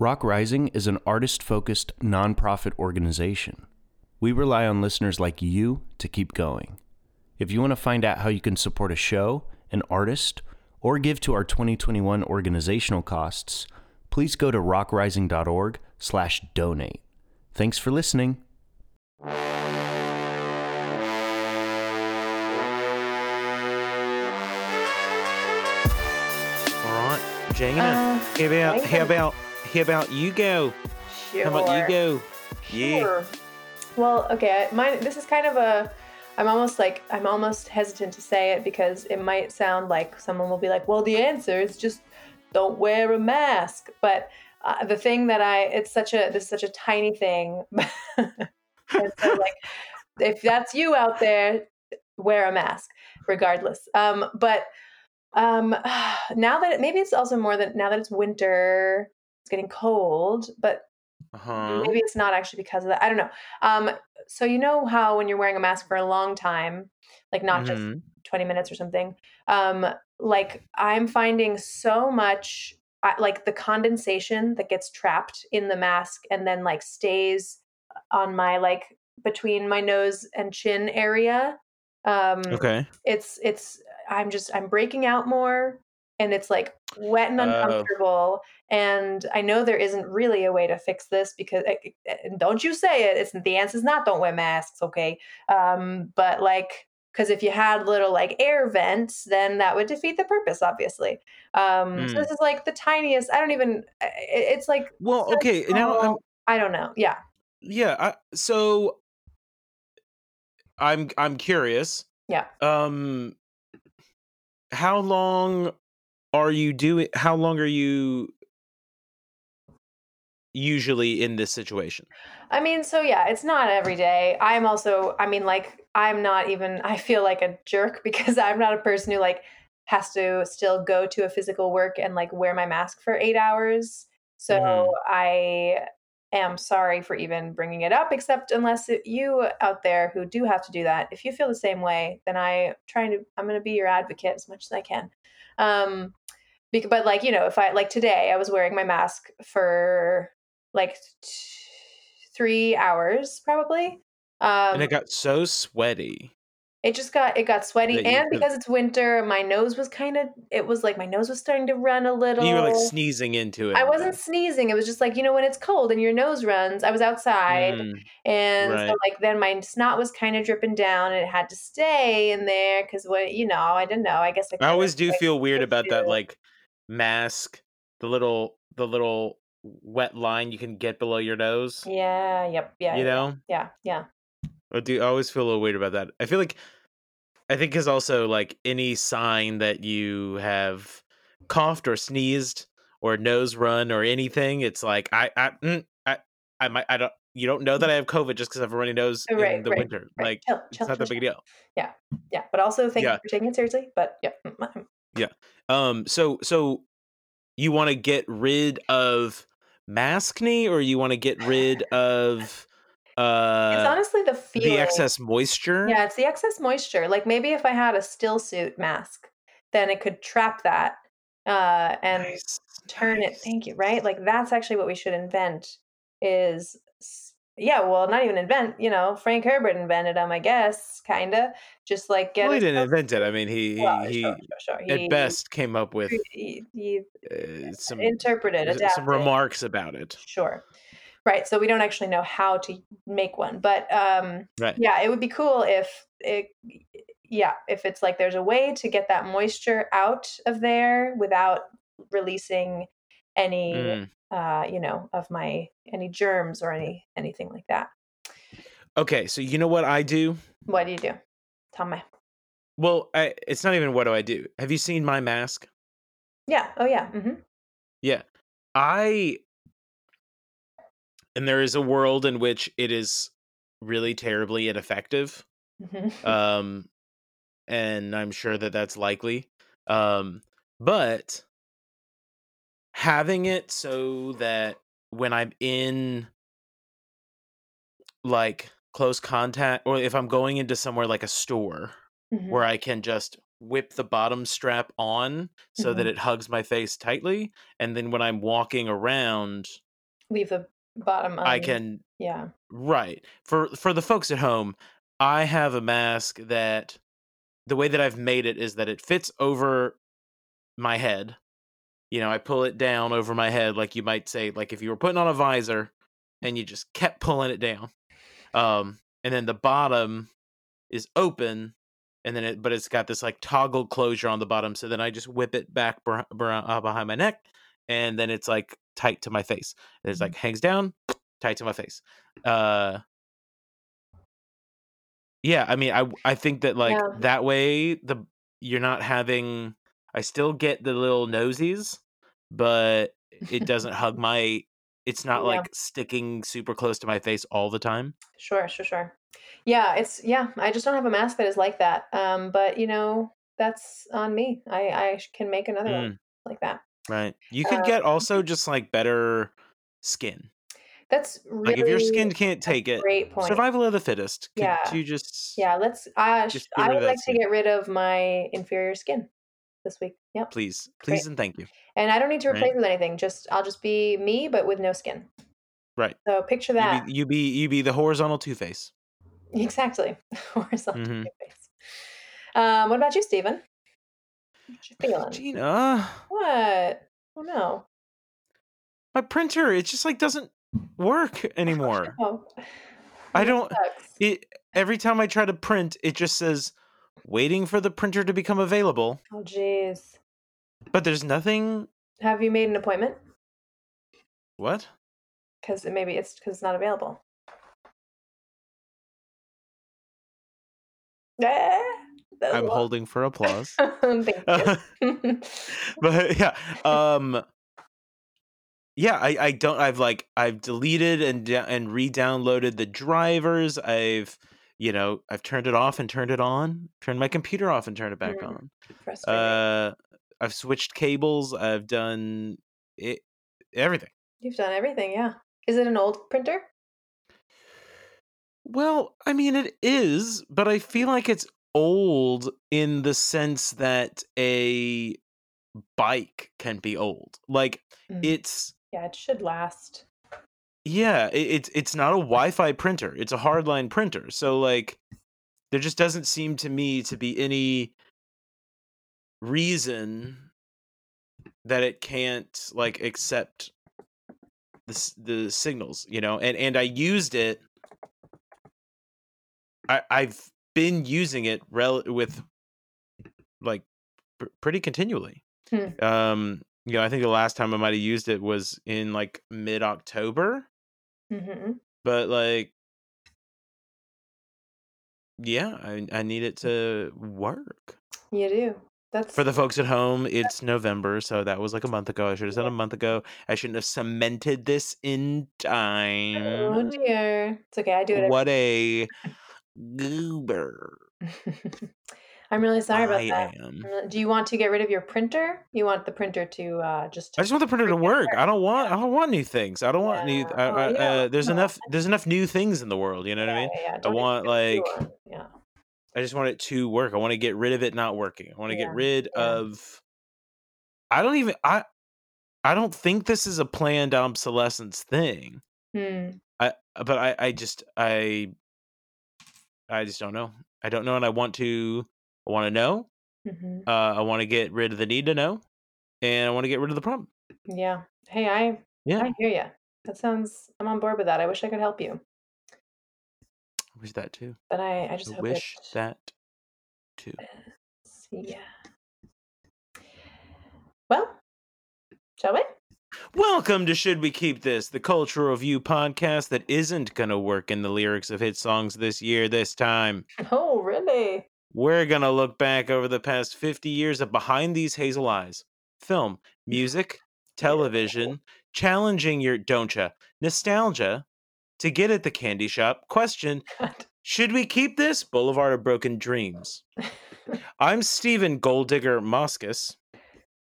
Rock Rising is an artist focused nonprofit organization. We rely on listeners like you to keep going. If you want to find out how you can support a show, an artist, or give to our 2021 organizational costs, please go to rockrising.org/donate. Thanks for listening. All right, Jana. Uh, how about how about how about you go? Sure. How about you go? Yeah. Sure. Well, okay. Mine. This is kind of a. I'm almost like I'm almost hesitant to say it because it might sound like someone will be like, "Well, the answer is just don't wear a mask." But uh, the thing that I, it's such a this is such a tiny thing. so, like, if that's you out there, wear a mask, regardless. Um, but um, now that it, maybe it's also more than now that it's winter, it's getting cold, but Uh-huh. maybe it's not actually because of that. I don't know. Um, so you know how when you're wearing a mask for a long time, like not just Mhm. 20 minutes or something, um, like I'm finding so much I, like the condensation that gets trapped in the mask and then like stays on my like between my nose and chin area. Um, Okay. it's it's i'm just i'm breaking out more and it's like wet and Oh. uncomfortable and i know there isn't really a way to fix this because eh, eh, and don't you say it it's the answer is not don't wear masks okay um but like because if you had little like air vents then that would defeat the purpose obviously um so Mm. this is like the tiniest i don't even eh, it's like Well, okay. Now I'm i don't know yeah yeah. I, so I'm I'm curious. yeah Um, how long are you doing? How long are you usually in this situation? I mean, so yeah, it's not every day. I'm also, I mean, like, I'm not even, I feel like a jerk because I'm not a person who, like, has to still go to a physical work and, like, wear my mask for eight hours. So Mhm. I am sorry for even bringing it up, except unless it, you out there who do have to do that, if you feel the same way, then I trying to, I'm going to be your advocate as much as I can. Um, but like, you know, if I, like today, I was wearing my mask for like t- three hours probably. Um, and it got so sweaty. it just got it got sweaty, and could- because it's winter, my nose was kind of it was like my nose was starting to run a little. You were like sneezing into it. I wasn't sneezing. It was just like you know when it's cold and your nose runs. I was outside, Mm, and so like then my snot was kind of dripping down, and it had to stay in there because what you know I didn't know. I guess I, I always do feel weird about that, like mask, the little the little wet line you can get below your nose. Yeah. Yep. Yeah. You yeah, know, Yeah. Yeah. Oh, I do. I always feel a little weird about that. I feel like I think is also like any sign that you have coughed or sneezed or nose run or anything. It's like I I mm, I I might I don't. You don't know that I have COVID just because I have a runny nose uh, in the right, winter. right. Like Chill, it's not chill, that big deal. Yeah. Yeah. But also thank Yeah. you for taking it seriously. But yeah. Mm, mm, mm. Mm, Um. So so you want to get rid of maskne or you want to get rid of It's uh honestly the feeling. the excess moisture? Yeah, it's the excess moisture. Like maybe if I had a still suit mask, then it could trap that uh, and Nice, turn it. Thank you. Right? Like that's actually what we should invent. Is yeah, well, not even invent. You know, Frank Herbert invented them, I guess. Kinda. Just like get. Well, he didn't invent it. I mean, he he, Well, he sure, sure, sure. He, at best came up with he, he uh, some interpreted, adapted. some remarks about it. Sure. Right. So we don't actually know how to make one, but um, Right. yeah, it would be cool if it, yeah, if it's like there's a way to get that moisture out of there without releasing any, Mm. uh, you know, of my any germs or any anything like that. Okay, so you know what I do? What do you do? Tell me. Well, I, it's not even what do I do. Have you seen my mask? Yeah. Oh yeah. mm-hmm. Yeah. I and there is a world in which it is really terribly ineffective. hmm Um and I'm sure that that's likely. Um but having it so that when I'm in like close contact or if I'm going into somewhere like a store hmm where I can just whip the bottom strap on so that Mhm. it hugs my face tightly and then when I'm walking around leave the bottom. I can Yeah. Right. For for the folks at home, I have a mask that the way that I've made it is that it fits over my head. You know, I pull it down over my head like you might say like if you were putting on a visor and you just kept pulling it down. Um and then the bottom is open and then it but it's got this like toggle closure on the bottom so then I just whip it back beh- beh- uh, behind my neck and then it's like tight to my face. And it's like hangs down, tight to my face. Uh yeah, I mean I I think that like Yeah. that way the you're not having I still get the little nosies, but it doesn't hug my it's not Yeah. like sticking super close to my face all the time. Sure, sure, sure. Yeah, it's yeah. I just don't have a mask that is like that. Um, but you know, that's on me. I I can make another one Mm, like that. right. You could Um, get also just like better skin. That's really Like if your skin can't take it, great point. survival of the fittest. Could Yeah. you just Yeah, let's. Uh, Just I would like to get rid of my inferior skin this week. Yep. please, Great. please and thank you. And I don't need to Right. replace with anything. Just I'll just be me, but with no skin. Right. So picture You that be, you be you be the horizontal two face. exactly. Horizontal Mhm. face. Um, what about you, Stephen? What you feeling? Gina, What? Oh no. my printer it just like doesn't work anymore. Oh. I don't. It every time I try to print, it just says waiting for the printer to become available, Oh jeez. but there's nothing. Have you made an appointment? What? Because it maybe it's because it's not available. Ah, was I'm lot. holding for applause. Thank you. but yeah um yeah I, I don't i've like i've deleted and and re-downloaded the drivers i've you know i've turned it off and turned it on turned my computer off and turned it back Mm, on uh i've switched cables i've done it everything You've done everything, yeah. Is it an old printer? well i mean it is but i feel like it's old in the sense that a bike can be old like Mm. it's Yeah, it should last. Yeah, it, it's it's not a Wi-Fi printer. It's a hardline printer. So like, there just doesn't seem to me to be any reason that it can't like accept the the signals. You know, and and I used it. I I've been using it rel with like pr- pretty continually. Hmm. Um, you know, I think the last time I might have used it was in like mid October hmm but like yeah I, I need it to work You do. That's for the folks at home it's november so that was like a month ago i should have said a month ago i shouldn't have cemented this in time. Oh dear. It's okay. I do it. what a goober every- I'm really sorry about i that. am Do you want to get rid of your printer? You want the printer to uh, just? I just want the printer to work. I don't want. I don't want new things. I don't want new. Yeah. I, Oh, I, uh, there's enough. There's enough new things in the world. You know what I mean? yeah. I to want new like yeah. I just want it to work. I want to get rid of it not working. I want to get rid of I don't even I I don't think this is a planned obsolescence thing. Hmm. I but I I just I I just don't know. I don't know and I want to I want to know. hmm Uh I want to get rid of the need to know and I want to get rid of the problem. Yeah. Hey, I Yeah. I hear you. That sounds. I'm on board with that. I wish I could help you, I wish that too. but I I just I hope wish it. that too. Yeah. Well, shall we? Welcome to Should We Keep This, the cultural review podcast that isn't going to work in the lyrics of hit songs this year, this time. Oh, really? We're going to look back over the past 50 years of Behind These Hazel Eyes film, music, television, challenging your, don't ya, nostalgia to get at the candy shop. Question Should we keep this? Boulevard of Broken Dreams. I'm Stephen Golddigger Moskus.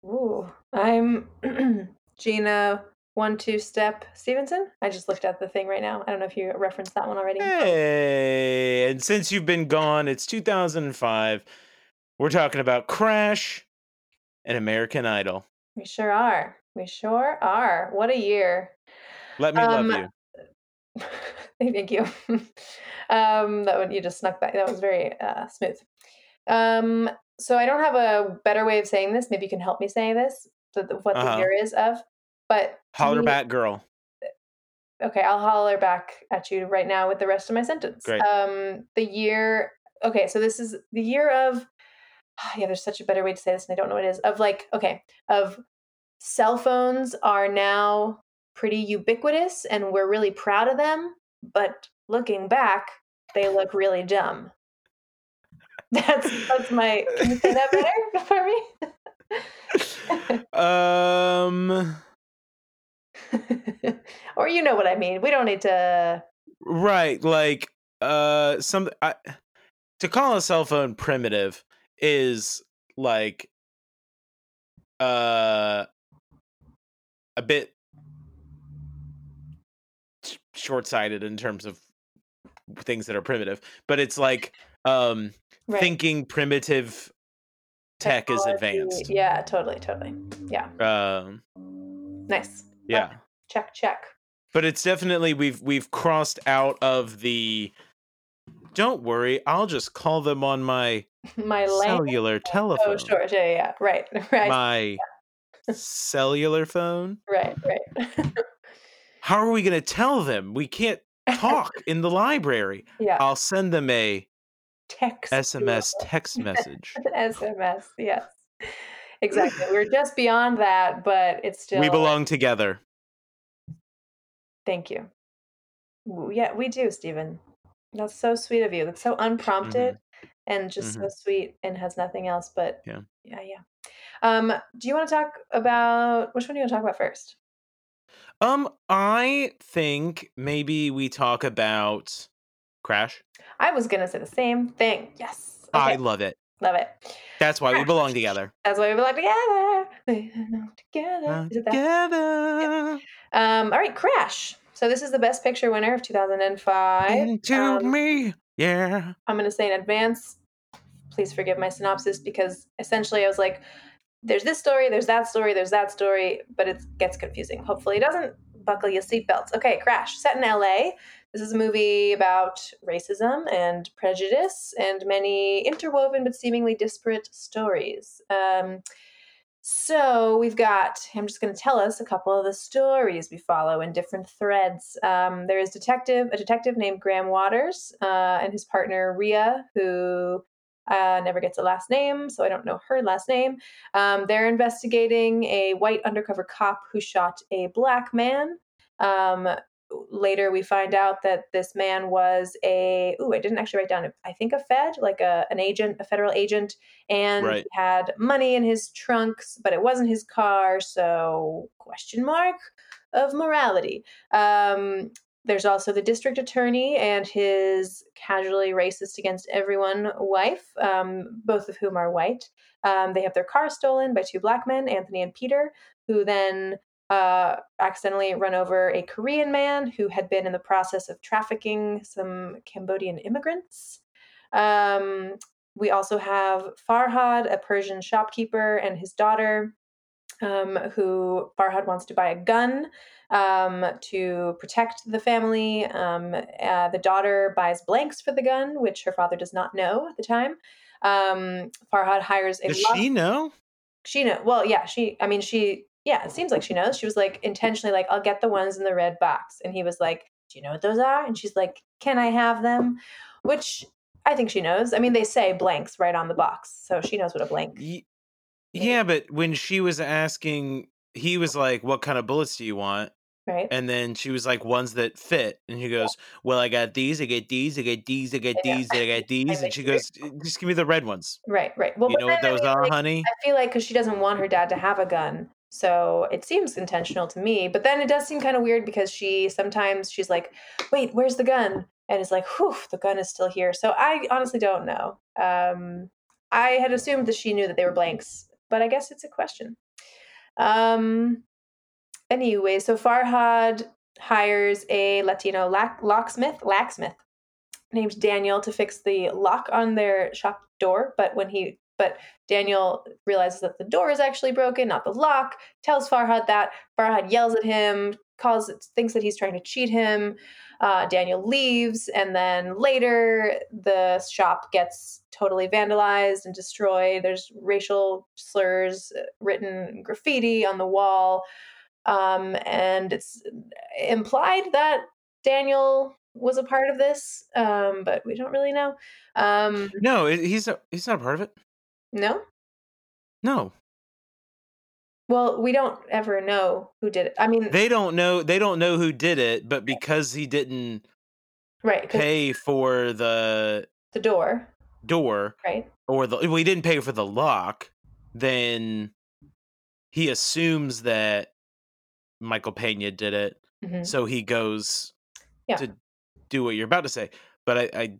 Ooh, I'm Gina One Two Step Stevenson. I just looked at the thing right now. I don't know if you referenced that one already. Hey, and since you've been gone, it's 2005. We're talking about Crash and American Idol. We sure are. We sure are. What a year. Let me Um, love you. Thank you. um, that one you just snuck back. That was very uh, smooth. Um, so I don't have a better way of saying this. Maybe you can help me say this. The, the, what Uh-huh. the year is of, but Holler me- back, girl. Okay, I'll holler back at you right now with the rest of my sentence. Great. Um, the year. Okay, so this is the year of. Yeah, there's such a better way to say this, and I don't know what it is. Of like, okay, of cell phones are now pretty ubiquitous, and we're really proud of them. But looking back, they look really dumb. That's that's my. Can you say that better for me? Um. Or you know what I mean. We don't need to. Right, like uh, some I, to call a cell phone primitive is like uh a bit short-sighted in terms of things that are primitive, but it's like um Right. thinking primitive tech is advanced. Yeah, totally, totally. Yeah, Um, nice. Yeah. Check, check. but it's definitely we've we've crossed out of the don't worry i'll just call them on my My cellular oh, telephone Oh, sure. Yeah, yeah, yeah. Right, right, my cellular phone right, right. how are we going to tell them we can't talk in the library yeah. i'll send them a Text. sms text message SMS. Yes. Exactly. We're just beyond that, but it's still. we belong together Thank you. Yeah, we do, Stephen. That's so sweet of you. That's so unprompted and just so sweet and has nothing else but Yeah. yeah, yeah. Um, do you want to talk about which one do you want to talk about first? um i think maybe we talk about crash I was gonna say the same thing. Yes. Okay. i love it love it. that's why we belong together That's why we belong together. We belong together. Is it that? together Um, all right, Crash. So this is the best picture winner of 2005. into Um, me yeah I'm going to say in advance, please forgive my synopsis because essentially I was like, there's this story, there's that story, there's that story, but it gets confusing. Hopefully it doesn't. Buckle your seatbelts. Okay, Crash, set in LA. This is a movie about racism and prejudice and many interwoven but seemingly disparate stories. Um, so we've got, I'm just going to tell us a couple of the stories we follow in different threads. Um, there is detective, a detective named Graham Waters uh, and his partner Ria, who uh, never gets a last name, so I don't know her last name. Um, they're investigating a white undercover cop who shot a black man. Um, later, we find out that this man was a, ooh, I didn't actually write down, I think a Fed, like a, an agent, a federal agent, and Right. had money in his trunks, but it wasn't his car, so question mark of morality. Um, there's also the district attorney and his casually racist against everyone wife, um, both of whom are white. Um, they have their car stolen by two black men, Anthony and Peter, who then uh, accidentally run over a Korean man who had been in the process of trafficking some Cambodian immigrants. Um, we also have Farhad, a Persian shopkeeper, and his daughter, um, who Farhad wants to buy a gun um, to protect the family. Um, uh, the daughter buys blanks for the gun, which her father does not know at the time. Um, Farhad hires a Does she know? she know well yeah she i mean she yeah it seems like she knows she was like intentionally like i'll get the ones in the red box and he was like do you know what those are and she's like can i have them which i think she knows i mean they say blanks right on the box so she knows what a blank Y- Yeah, but when she was asking, he was like, "What kind of bullets do you want?" right And then she was like, "Ones that fit." And he goes, "Well, I got these, I get these, I get these, I get Yeah. these, I got these." And she goes, eh, "Just give me the red ones." right right well You know what then, I those mean, are, like, honey? i feel like because she doesn't want her dad to have a gun so it seems intentional to me but then it does seem kind of weird because she sometimes she's like wait where's the gun? And it's like whew the gun is still here. So i honestly don't know. Um i had assumed that she knew that they were blanks but i guess it's a question. Um anyway so farhad hires a latino lack, locksmith lacksmith named daniel to fix the lock on their shop door but when he but Daniel realizes that the door is actually broken, not the lock, tells Farhad that. Farhad yells at him, calls thinks that he's trying to cheat him. Uh, Daniel leaves, and then later the shop gets totally vandalized and destroyed. There's racial slurs uh, written graffiti on the wall, um, and it's implied that Daniel was a part of this, um, but we don't really know. Um, no, he's a, he's not a part of it. No. No. Well, we don't ever know who did it. I mean, they don't know. They don't know who did it, but because he didn't right pay for the the door, door, right, or the well, he didn't pay for the lock, then he assumes that Michael Pena did it. Mm-hmm. So he goes yeah. to do what you're about to say. But I, I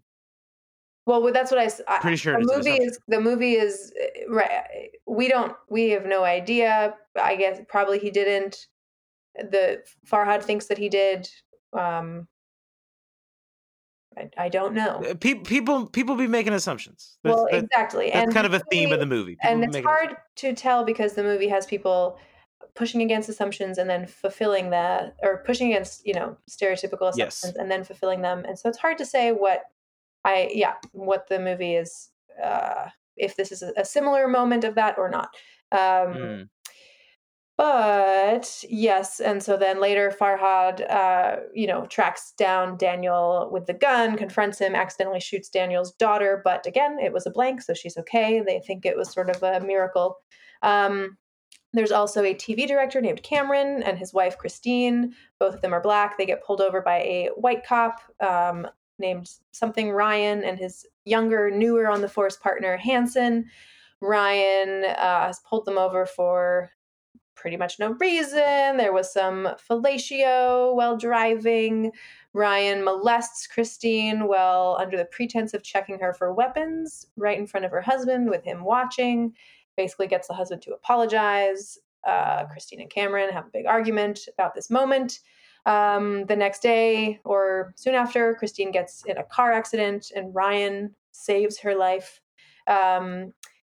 well, that's what I. Pretty sure the movie is the movie is eh, right. We don't. We have no idea. I guess probably he didn't. The Farhad thinks that he did. Um, I, I don't know. Uh, people, people, people be making assumptions. That's, well, that, exactly, that's and kind of a theme of the movie. People and it's hard to tell because the movie has people pushing against assumptions and then fulfilling that, or pushing against you know stereotypical assumptions yes. and then fulfilling them. And so it's hard to say what I yeah, what the movie is uh if this is a, a similar moment of that or not. Um mm. But yes, and so then later Farhad, uh, you know, tracks down Daniel with the gun, confronts him, accidentally shoots Daniel's daughter, but again, it was a blank, so she's okay. They think it was sort of a miracle. Um, there's also a TV director named Cameron and his wife Christine. Both of them are black. They get pulled over by a white cop. Um, named something Ryan and his younger, newer on the force partner, Hanson. Ryan uh, has pulled them over for pretty much no reason. There was some fellatio while driving. Ryan molests Christine while under the pretense of checking her for weapons right in front of her husband with him watching. Basically, gets the husband to apologize. Uh, Christine and Cameron have a big argument about this moment. Um, the next day or soon after, Christine gets in a car accident and Ryan saves her life. Um,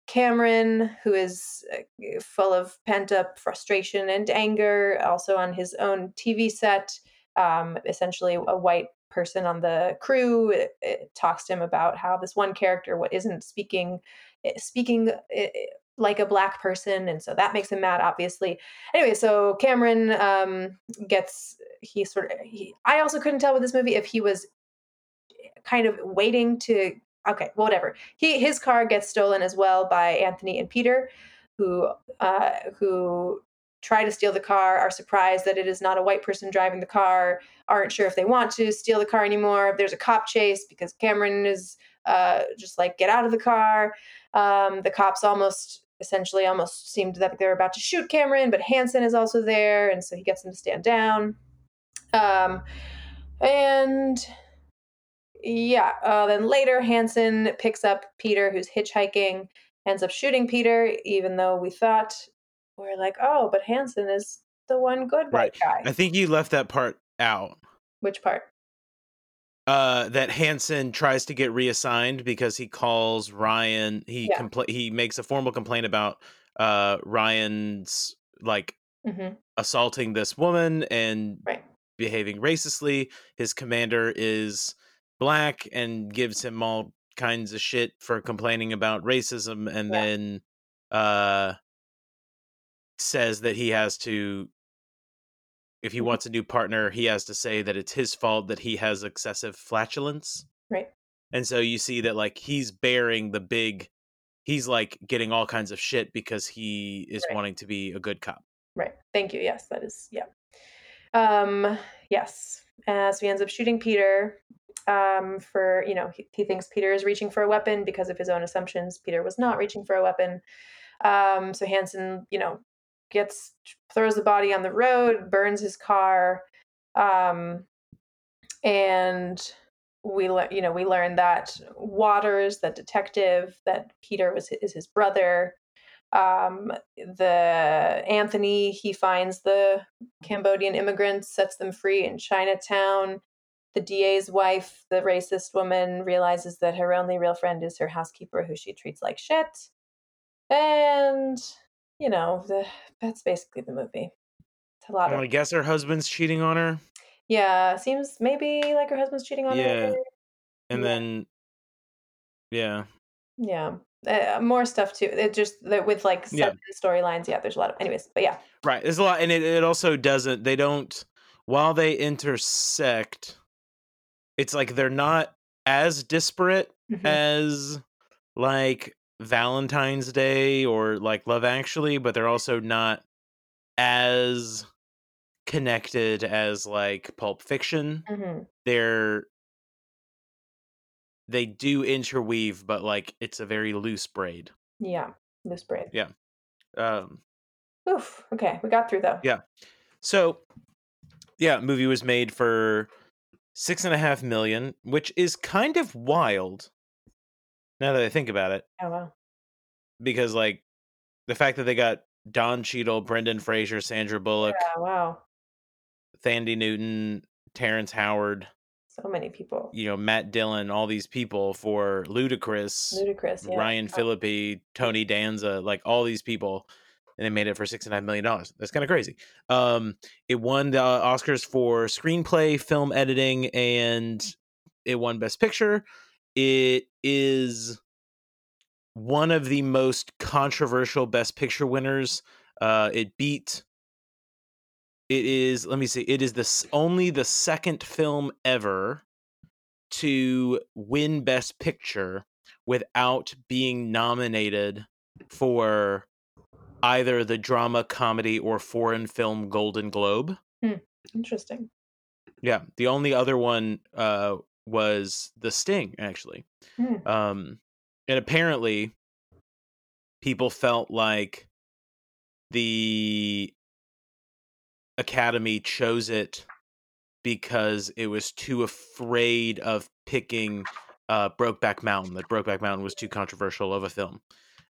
Cameron, who is uh, full of pent up frustration and anger, also on his own TV set, um, essentially a white person on the crew, it, it talks to him about how this one character what isn't speaking speaking like a black person and so that makes him mad obviously. Anyway so cameron um, gets he sort of he, i also couldn't tell with this movie if he was kind of waiting to okay well, whatever. He his car gets stolen as well by anthony and peter who uh, who try to steal the car are surprised that it is not a white person driving the car aren't sure if they want to steal the car anymore. There's a cop chase because cameron is uh, just like get out of the car. Um, the cops almost essentially almost seemed that they're about to shoot Cameron, but Hanson is also there, and so he gets him to stand down. Um, and yeah, uh, then later Hanson picks up Peter, who's hitchhiking, ends up shooting Peter, even though we thought we're like, oh, but Hanson is the one good right. guy. I think you left that part out. Which part? Uh, that Hanson tries to get reassigned because he calls Ryan. He yeah. compl- he makes a formal complaint about uh, Ryan's like mm-hmm. assaulting this woman and right. behaving racistly. His commander is black and gives him all kinds of shit for complaining about racism, and yeah. then uh, says that he has to if he wants a new partner, he has to say that it's his fault that he has excessive flatulence. Right. And so you see that like he's bearing the big he's like getting all kinds of shit because he is right. wanting to be a good cop. Right. Thank you. Yes, that is yeah. Um yes. so he ends up shooting Peter um for, you know, he, he thinks Peter is reaching for a weapon because of his own assumptions. Peter was not reaching for a weapon. Um so Hanson, you know, gets throws the body on the road, burns his car, um, and we le- you know we learned that Waters, that detective, that Peter was is his brother. Um, the Anthony he finds the Cambodian immigrants, sets them free in Chinatown. The DA's wife, the racist woman, realizes that her only real friend is her housekeeper, who she treats like shit. And you know, the, that's basically the movie. It's a lot I of to guess her husband's cheating on her, yeah. Seems maybe like her husband's cheating on Yeah. her. and Yeah. then yeah, Yeah, uh, more stuff too. It just that with like Yeah. storylines. Yeah, there's a lot of. Anyways, but yeah, right. There's a lot, and it, it also doesn't. They don't while they intersect. It's like they're not as disparate Mhm. as like Valentine's Day or like Love Actually, but they're also not as connected as like Pulp Fiction. Mhm. They're they do interweave, but like it's a very loose braid. yeah, loose braid. Yeah. Um, Oof. Okay, we got through though. Yeah. so yeah, movie was made for six and a half million, which is kind of wild. Now that I think about it, Oh wow. because like the fact that they got Don Cheadle, Brendan Fraser, Sandra Bullock, Yeah, wow. Thandie Newton, Terrence Howard, So many people. you know, Matt Dillon, all these people for Ludacris, Ludicrous. Yeah. Ryan Phillippe, Tony Danza, like all these people, and they made it for six and a half million dollars. That's kind of crazy. Um, it won the Oscars for screenplay, film editing, and it won Best Picture. It is one of the most controversial Best Picture winners. Uh, it beat. It is. Let me see. It is this only the second film ever to win Best Picture without being nominated for either the drama, comedy, or foreign film Golden Globe. Interesting. Yeah, the only other one uh, was The Sting, actually. Hmm. Um, and apparently, people felt like the Academy chose it because it was too afraid of picking uh, Brokeback Mountain. That Brokeback Mountain was too controversial of a film.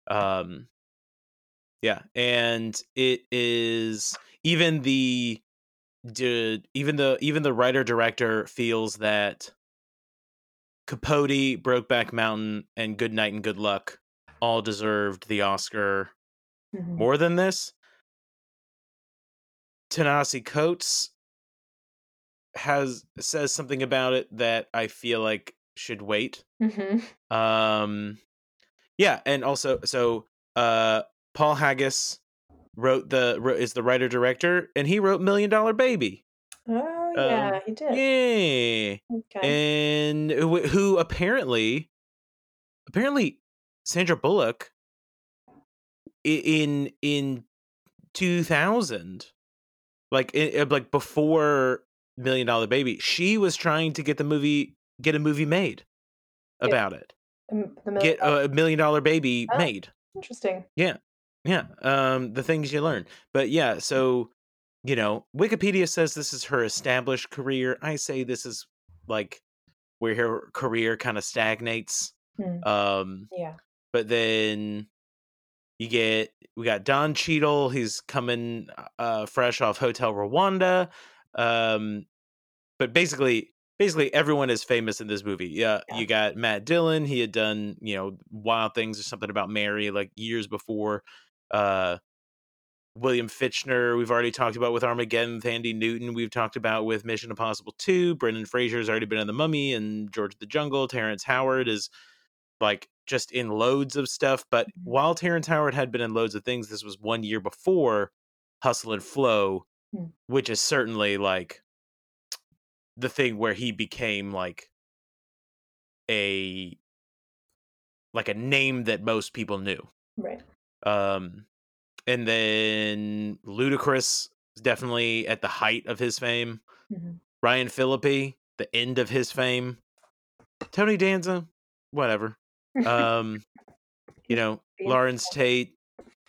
Um, yeah, and it is even the did even the even the writer director feels that Capote, Brokeback Mountain, and Good Night and Good Luck all deserved the Oscar Mhm. more than this. Ta-Nehisi Coates has says something about it that I feel like should wait. Mhm. Um yeah, and also so uh Paul Haggis wrote the wrote, is the writer director and he wrote Million Dollar Baby. Oh Oh, yeah, um, he did. Yeah. Okay. And who, who apparently apparently Sandra Bullock in in 2000 like i- like before Million Dollar Baby, she was trying to get the movie get a movie made about it. The, the million Get a Million Dollar Baby Oh. made. Interesting. Yeah yeah. Um, the things you learn. But yeah, hmm. so you know, Wikipedia says this is her established career. I say this is like where her career kind of stagnates. Hmm. Um, Yeah. but then you get we got Don Cheadle, he's coming uh fresh off Hotel Rwanda. Um, but basically basically everyone is famous in this movie. Yeah, Yeah. you got Matt Dillon, he had done, you know, Wild Things or something about Mary like years before. Uh William Fichtner, we've already talked about with Armageddon, with Andy Newton, we've talked about with Mission Impossible 2. Brendan Fraser's already been in The Mummy and George of the Jungle. Terrence Howard is like just in loads of stuff. But Mhm. while Terrence Howard had been in loads of things, this was one year before Hustle and Flow, Hmm. which is certainly like the thing where he became like a like a name that most people knew. Right. Um, and then Ludacris is definitely at the height of his fame. Mhm. Ryan Phillippe, the end of his fame. Tony Danza, whatever. Um, you know, Larenz Tate,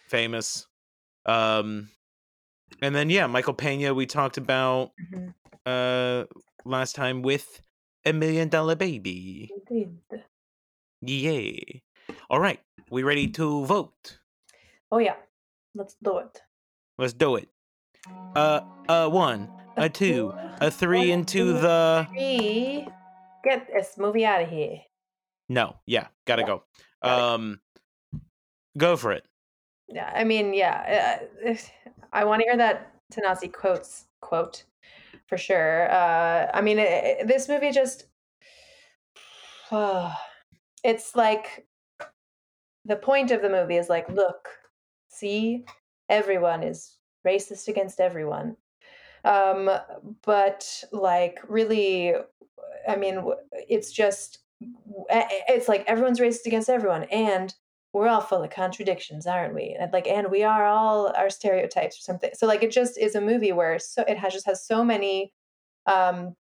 famous. Um, and then yeah, Michael Pena, we talked about Mhm. uh last time with a million dollar baby. Yeah. All right, we ready to vote? Oh yeah. Let's do it. Let's do it. Uh, uh, one, a two, a three One, into two, the. Three. Get this movie out of here. No, yeah, gotta Yeah, go. gotta Um, go for it. Yeah. I mean, yeah. Uh, I want to hear that Ta-Nehisi Coates quote for sure. Uh, I mean, it, this movie just uh, it's like the point of the movie is like, look, see, everyone is racist against everyone. Um, but like, really, I mean, it's just it's like everyone's racist against everyone, and we're all full of contradictions, aren't we? And like, and we are all our stereotypes or something. So like, it just is a movie where so it has just has so many, um,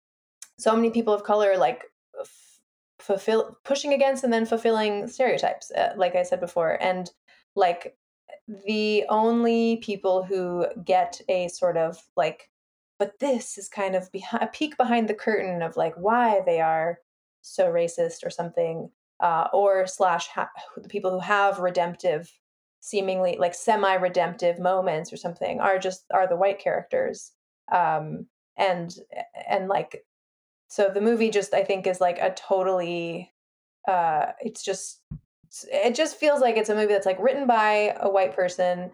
so many people of color like f- fulfill pushing against and then fulfilling stereotypes, uh, like I said before, and like the only people who get a sort of like, but this is kind of behind a peek behind the curtain of like why they are so racist or something uh, or slash ha- the people who have redemptive seemingly like semi-redemptive moments or something are just are the white characters um and and like so the movie just i think is like a totally uh it's just it just feels like it's a movie that's like written by a white person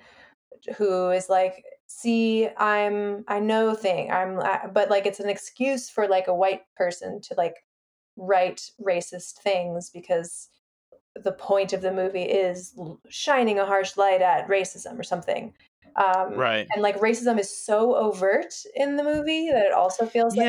who is like see i'm i know thing i'm but like it's an excuse for like a white person to like write racist things because the point of the movie is shining a harsh light at racism or something. Um, right. And like racism is so overt in the movie that it also feels like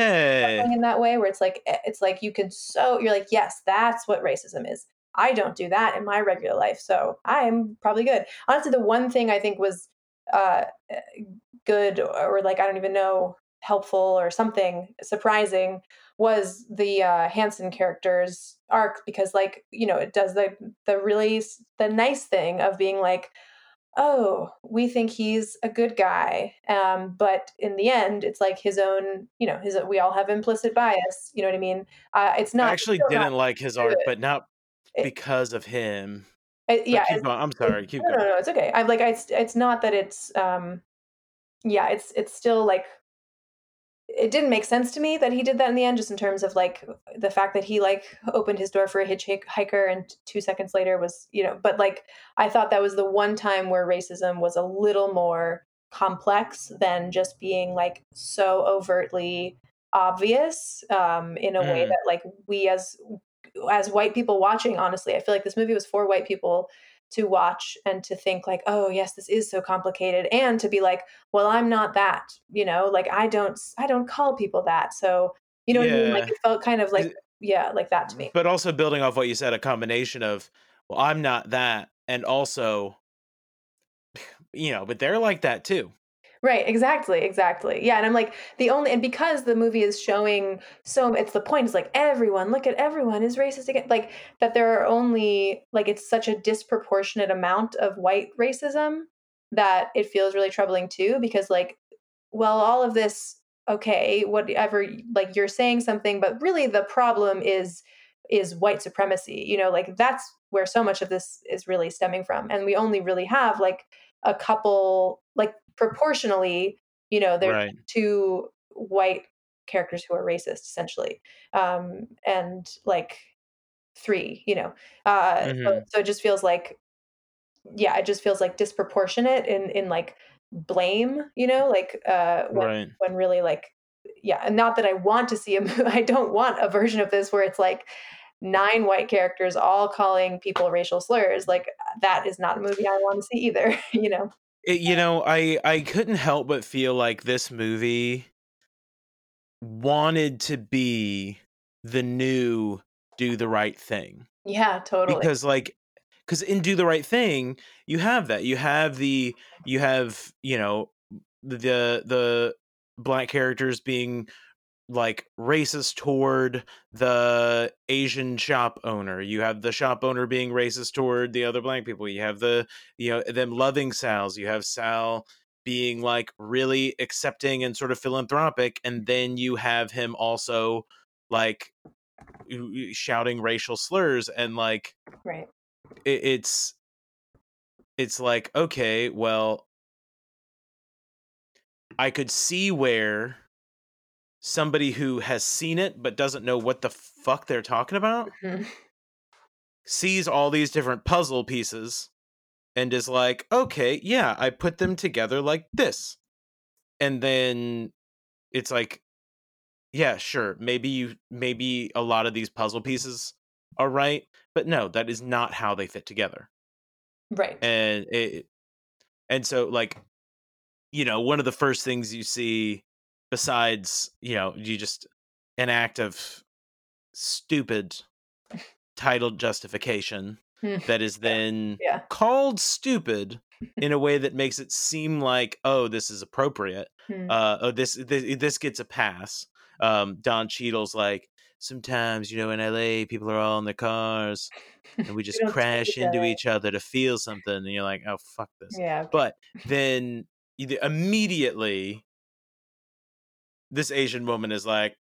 in that way where it's like it's like you can so you're like yes that's what racism is. I don't do that in my regular life, so I am probably good. Honestly, the one thing I think was uh, good or like I don't even know helpful or something surprising was the uh, Hanson character's arc because like you know it does the the really the nice thing of being like oh we think he's a good guy um, but in the end it's like his own you know his we all have implicit bias you know what i mean uh, it's not i actually didn't like his art but not because of him it, yeah i'm sorry keep no, going no no it's okay i'm like it's it's not that it's um yeah it's it's still like it didn't make sense to me that he did that in the end just in terms of like the fact that he like opened his door for a hitchhiker and two seconds later was you know but like i thought that was the one time where racism was a little more complex than just being like so overtly obvious um in a mm. way that like we as as white people watching honestly i feel like this movie was for white people to watch and to think like oh yes this is so complicated and to be like well i'm not that you know? Like i don't i don't call people that so you know yeah. what i mean? Like it felt kind of like yeah like that to mm, me. but also building off what you said a combination of well i'm not that and also you know but they're like that too Right, exactly, exactly. Yeah, and I'm like the only and because the movie is showing so it's the point is like everyone, look at everyone is racist again like that there are only like it's such a disproportionate amount of white racism that it feels really troubling too because like well all of this okay, whatever like you're saying something but really the problem is is white supremacy. You know, like that's where so much of this is really stemming from and we only really have like a couple like proportionally, you know, there's right. two white characters who are racist essentially. Um, and like three, you know. Uh mm-hmm. so, so it just feels like yeah, it just feels like disproportionate in in like blame, you know, like uh when right. when really like yeah, and not that I want to see a I don't want a version of this where it's like nine white characters all calling people racial slurs like that is not a movie i want to see either you know it, you know, I I couldn't help but feel like this movie wanted to be the new do the right thing. Yeah, totally. Because like cuz in do the right thing, you have that. You have the you have, you know, the the black characters being like racist toward the Asian shop owner. You have the shop owner being racist toward the other black people. You have the you know them loving Sal's. You have Sal being like really accepting and sort of philanthropic, and then you have him also like shouting racial slurs and like right. It, it's it's like okay, well, I could see where somebody who has seen it but doesn't know what the fuck they're talking about mm-hmm. sees all these different puzzle pieces and is like, okay, yeah, I put them together like this. and then it's like yeah sure maybe you maybe a lot of these puzzle pieces are right but no that is not how they fit together Right. and it and so like you know one of the first things you see besides you know you just an act of stupid titled justification that is then Yeah. called stupid in a way that makes it seem like oh this is appropriate Hmm. uh oh this this, this gets a pass um don Cheadle's like sometimes you know in la people are all in their cars and we just crash into other. each other to feel something and you're like oh fuck this yeah. but then immediately this asian woman is like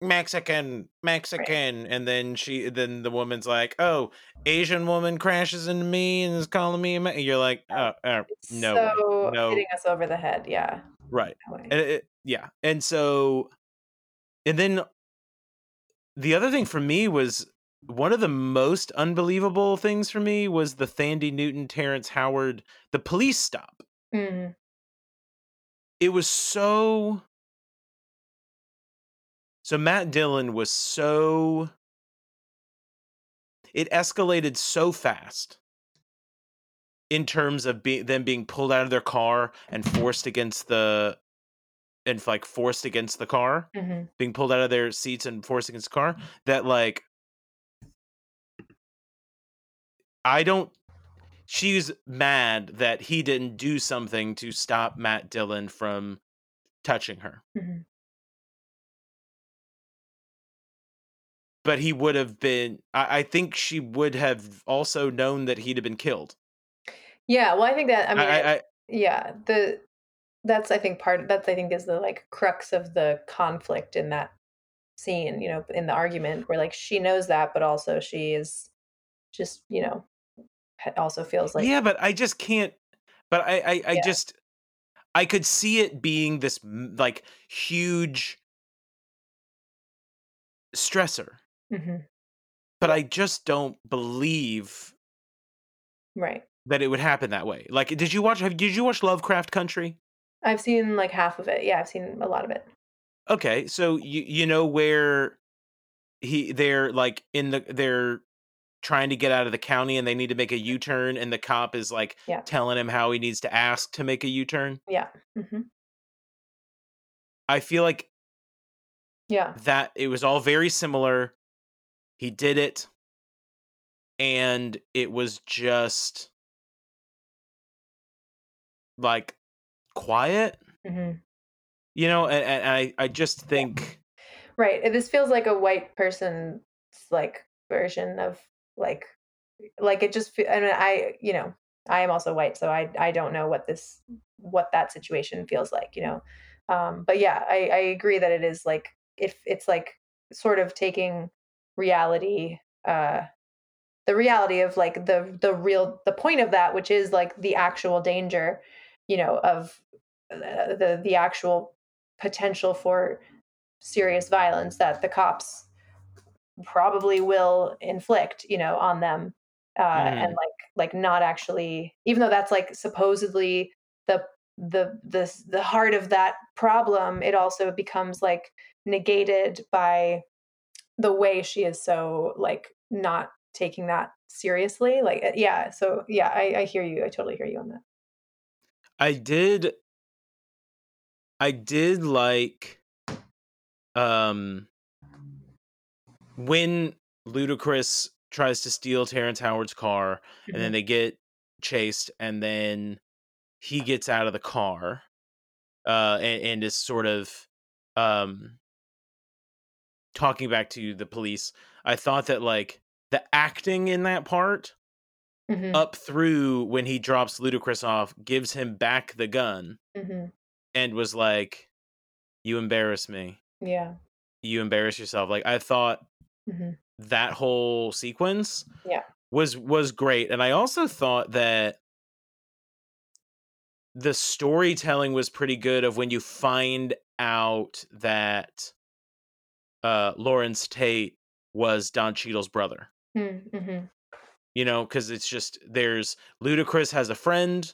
mexican mexican and then she then the woman's like oh asian woman crashes into me and is calling me a and you're like oh, oh no way. no hitting us over the head. Yeah. right way. and it, yeah and so and then the other thing for me was one of the most unbelievable things for me was the Thandie Newton Terrence Howard the police stop Mm. it was so so Matt Dillon was so it escalated so fast in terms of be, them being pulled out of their car and forced against the and like forced against the car hmm being pulled out of their seats and forced against the car that like I don't she's mad that he didn't do something to stop Matt Dillon from touching her. hmm But he would have been I, I think she would have also known that he'd have been killed. Yeah. Well, I think that I mean, I, I, yeah. The that's I think part that's I think is the like crux of the conflict in that scene. You know, in the argument where like she knows that, but also she is just you know also feels like yeah, but I just can't. But I, I, I Yeah. just, I could see it being this like huge stressor, Mhm. but I just don't believe right. that it would happen that way. Like, did you watch? Have did you watch Lovecraft Country? I've seen like half of it. Yeah, I've seen a lot of it. Okay, so you you know where he they're like in the they're trying to get out of the county and they need to make a U turn and the cop is like Yeah. telling him how he needs to ask to make a U turn. Yeah. hmm I feel like Yeah. that it was all very similar. He did it, and it was just like quiet, hmm you know. And, and I, I just think, Right. This feels like a white person's like version of like like it just I mean I you know I am also white so I I don't know what this what that situation feels like you know um but yeah I I agree that it is like if it's like sort of taking reality uh the reality of like the the real the point of that which is like the actual danger you know of the the actual potential for serious violence that the cops probably will inflict you know on them uh and Mhm. like like not actually even though that's like supposedly the the the the heart of that problem it also becomes like negated by the way she is so like not taking that seriously like uh, yeah so yeah i i hear you i totally hear you on that. I did, I did like, um, when Ludacris tries to steal Terrence Howard's car, and then they get chased, and then he gets out of the car, uh, and, and is sort of, um, talking back to the police. I thought that like the acting in that part Mhm, up through when he drops Ludacris off, gives him back the gun, mhm. and was like, "You embarrass me. yeah You embarrass yourself." Like I thought mhm, that whole sequence Yeah. was was great, and I also thought that the storytelling was pretty good of when you find out that uh Larenz Tate was Don Cheadle's brother. mm, mhm. you know, because it's just there's Ludacris has a friend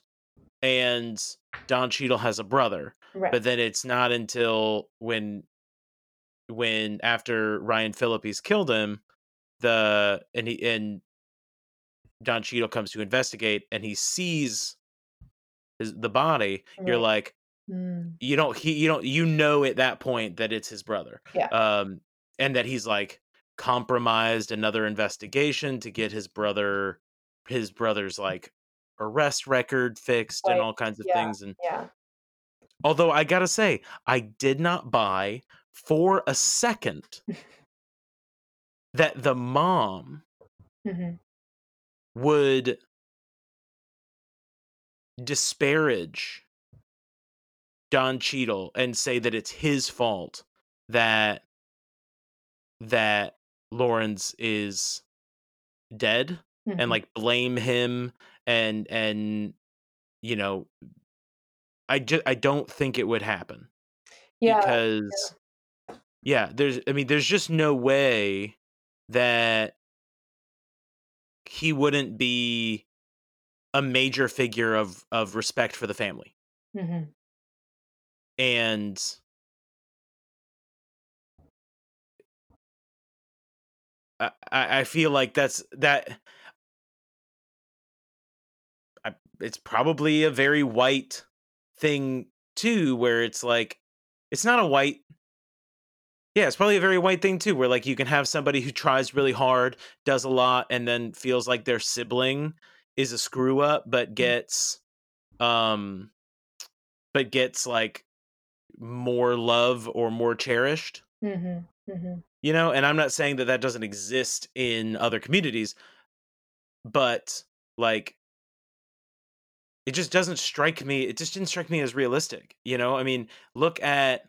and Don Cheadle has a brother. Right. but then it's not until when when after Ryan Phillippe's killed him, the and he and Don Cheadle comes to investigate and he sees his, the body, you're like, Mm, you don't he you don't you know at that point that it's his brother. Yeah. Um and that he's like compromised another investigation to get his brother his brother's like arrest record fixed and all kinds of Yeah. things and yeah. although I got to say I did not buy for a second that the mom hmm would disparage Don Cheadle and say that it's his fault that that Larenz is dead Mm-hmm. and like blame him and and you know I just I don't think it would happen yeah. because yeah there's I mean there's just no way that he wouldn't be a major figure of of respect for the family hmm and I, I feel like that's that I, it's probably a very white thing too where it's like it's not a white yeah it's probably a very white thing too where like you can have somebody who tries really hard does a lot and then feels like their sibling is a screw up but gets um but gets like more love or more cherished. Hmm hmm you know and i'm not saying that that doesn't exist in other communities but like it just doesn't strike me it just didn't strike me as realistic you know? I mean look at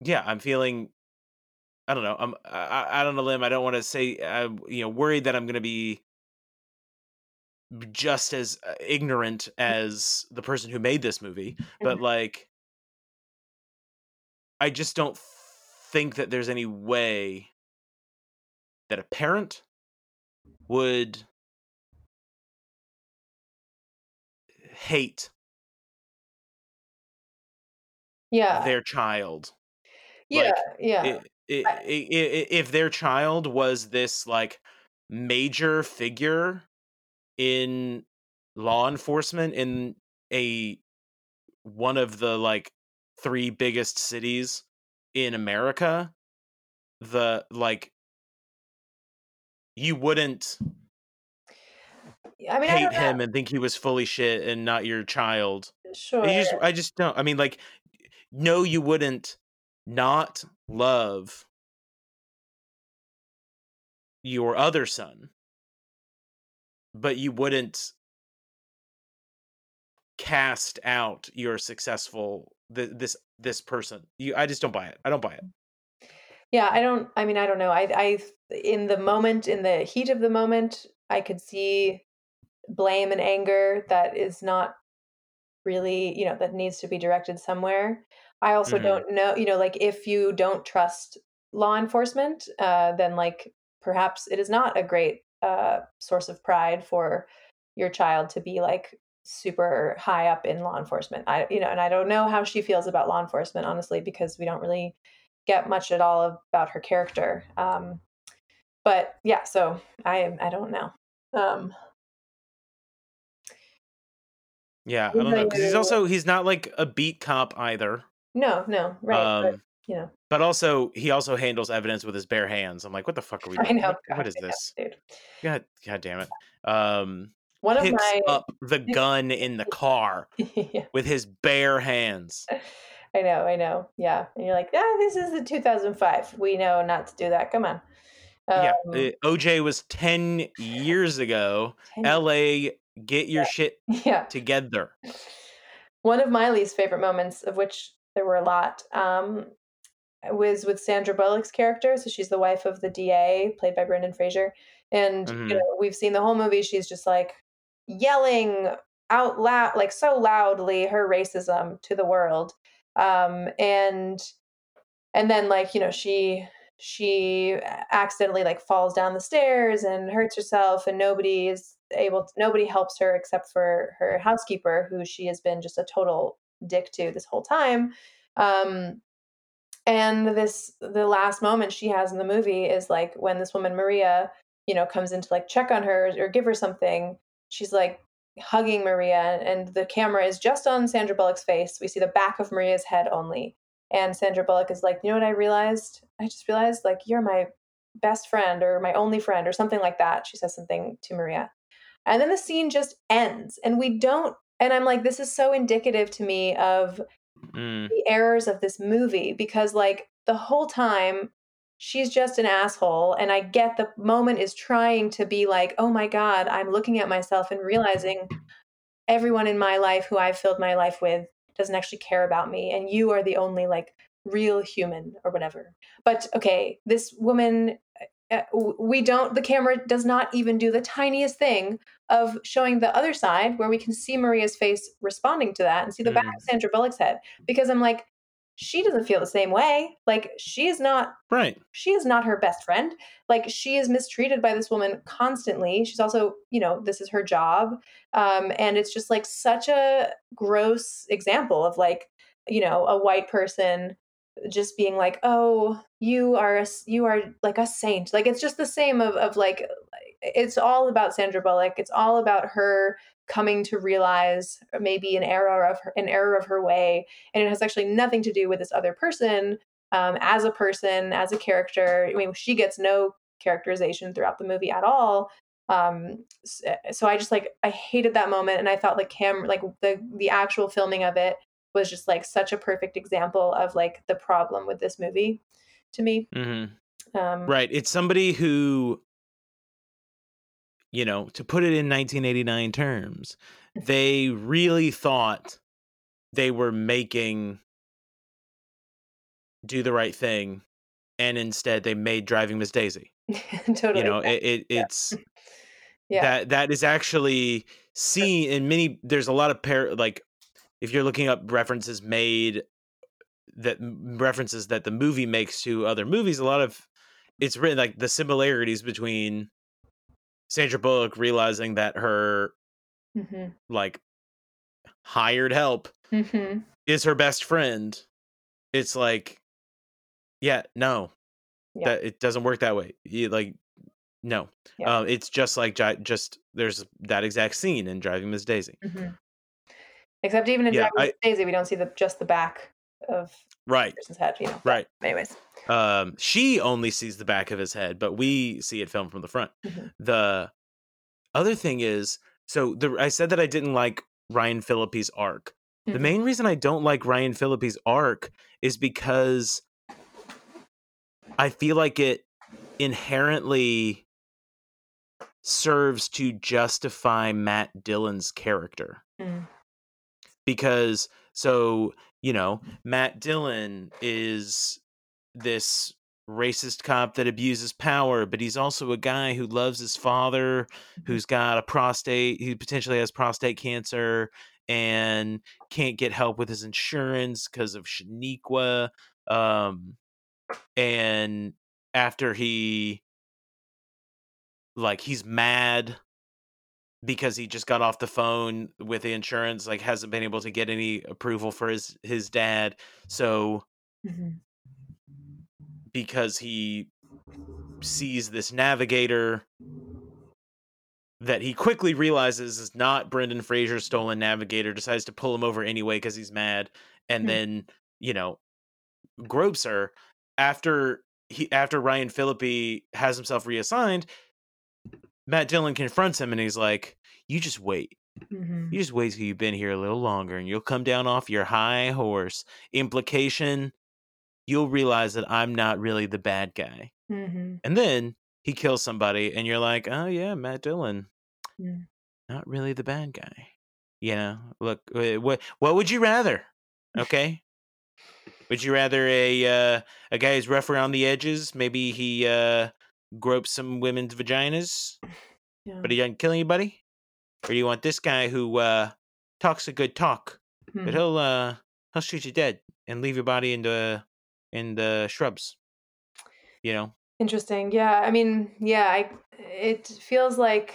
yeah i'm feeling i don't know i'm i, I don't know limb i don't want to say i'm you know worried that i'm going to be just as uh, ignorant as the person who made this movie but like i just don't think that there's any way that a parent would hate Yeah. their child yeah. like, yeah. i- i- i- i- if their child was this like major figure in law enforcement in a one of the like three biggest cities in America the like you wouldn't I mean, hate don't him and think he was fully shit and not your child Sure. I just I just don't. I mean, like, no, you wouldn't not love your other son, but you wouldn't cast out your successful th- this this person. You, I just don't buy it. I don't buy it. Yeah, I don't. I mean, I don't know. I, I, in the moment, in the heat of the moment, I could see blame and anger that is not really, you know, that needs to be directed somewhere. I also Mhm. don't know, you know, like if you don't trust law enforcement, uh, then like perhaps it is not a great uh, source of pride for your child to be like super high up in law enforcement. I, you know, and I don't know how she feels about law enforcement, honestly, because we don't really get much at all about her character. Um, but yeah, so I, I don't know. Um, Yeah, I don't know because he's also he's not like a beat cop either. no, no, right. but, um, you know, but also he also handles evidence with his bare hands. I'm like, what the fuck are we I doing? know. What- God, what is I know, this? dude? God, God damn it. Um, One of picks my, up the gun in the car yeah, with his bare hands. I know, I know. Yeah. And you're like, ah, this is the 2005. We know not to do that. Come on. yeah, Um, uh, OJ was 10 years ago. 10 LA, get your shit yeah. together. One of my least favorite moments, of which there were a lot, um, was with Sandra Bullock's character. So she's the wife of the DA, played by Brendan Fraser. And Mhm. you know, we've seen the whole movie. She's just like yelling out loud, like so loudly, her racism to the world. Um, and and then like you know she she accidentally like falls down the stairs and hurts herself, and nobody is able to, nobody helps her except for her housekeeper who she has been just a total dick to this whole time um and this the last moment she has in the movie is like when this woman maria you know comes in to like check on her or give her something she's like hugging maria and the camera is just on sandra bullock's face. We see the back of maria's head only. And sandra bullock is like you know what i realized? I just realized like you're my best friend or my only friend or something like that. She says something to maria. And then the scene just ends and we don't and i'm like this is so indicative to me of Mm. the errors of this movie because like the whole time she's just an asshole and i get the moment is trying to be like oh my god i'm looking at myself and realizing everyone in my life who i've filled my life with doesn't actually care about me and you are the only like real human or whatever but okay this woman we don't the camera does not even do the tiniest thing of showing the other side where we can see maria's face responding to that and see the back of sandra bullock's head because i'm like she doesn't feel the same way. Like she is not Right. she is not her best friend. Like she is mistreated by this woman constantly. She's also you know this is her job. Um and it's just like such a gross example of like you know a white person just being like oh you are a, you are like a saint. Like it's just the same of of like it's all about Sandra Bullock. It's all about her coming to realize maybe an error of her, an error of her way and it has actually nothing to do with this other person um, as a person as a character. I mean she gets no characterization throughout the movie at all um so i just like i hated that moment and i thought like cam like the the actual filming of it was just like such a perfect example of like the problem with this movie to me hmm um Right. It's somebody who, you know, to put it in 1989 terms, they really thought they were making do the right thing, and instead they made driving Miss Daisy. totally You know, yeah. it, it it's yeah that that is actually seen in many. There's a lot of pair like if you're looking up references made that references that the movie makes to other movies, a lot of it's written like the similarities between Sandra Bullock realizing that her hmm like hired help hmm is her best friend. It's like, yeah, no, Yeah. that it doesn't work that way. You, like, no, Yeah. uh, it's just like just there's that exact scene in Driving Miss Daisy. hmm except even in Yeah, Daisy we don't see the just the back of Right, the person's head you know right. anyways Um, she only sees the back of his head, but we see it filmed from the front. Mhm. The other thing is, so the I said that I didn't like Ryan Phillippe's arc. The Mhm. main reason I don't like Ryan Phillippe's arc is because I feel like it inherently serves to justify Matt Dillon's character. Mm. Because so, you know, Matt Dillon is this racist cop that abuses power, but he's also a guy who loves his father, who's got a prostate, who potentially has prostate cancer and can't get help with his insurance because of Shaniqua. Um, and after he, like, he's mad because he just got off the phone with the insurance, like, hasn't been able to get any approval for his his dad. So Mhm. because he sees this navigator that he quickly realizes is not Brendan Fraser's stolen navigator, decides to pull him over anyway because he's mad, and Hmm. then you know gropes her after he after Ryan Phillippe has himself reassigned. Matt Dillon confronts him and he's like, "You just wait. Mhm. You just wait till you've been here a little longer, and you'll come down off your high horse." Implication: You'll realize that I'm not really the bad guy. Mhm. And then he kills somebody, and you're like, oh yeah, Matt Dillon, Mm. not really the bad guy. You know, look, what what would you rather? Okay, would you rather a uh, a guy who's rough around the edges? Maybe he uh, gropes some women's vaginas, Yeah. but he doesn't kill anybody. Or do you want this guy who uh, talks a good talk, but Mhm. he'll uh, he'll shoot you dead and leave your body in the in the shrubs? You know, Interesting. Yeah. I mean, yeah, I it feels like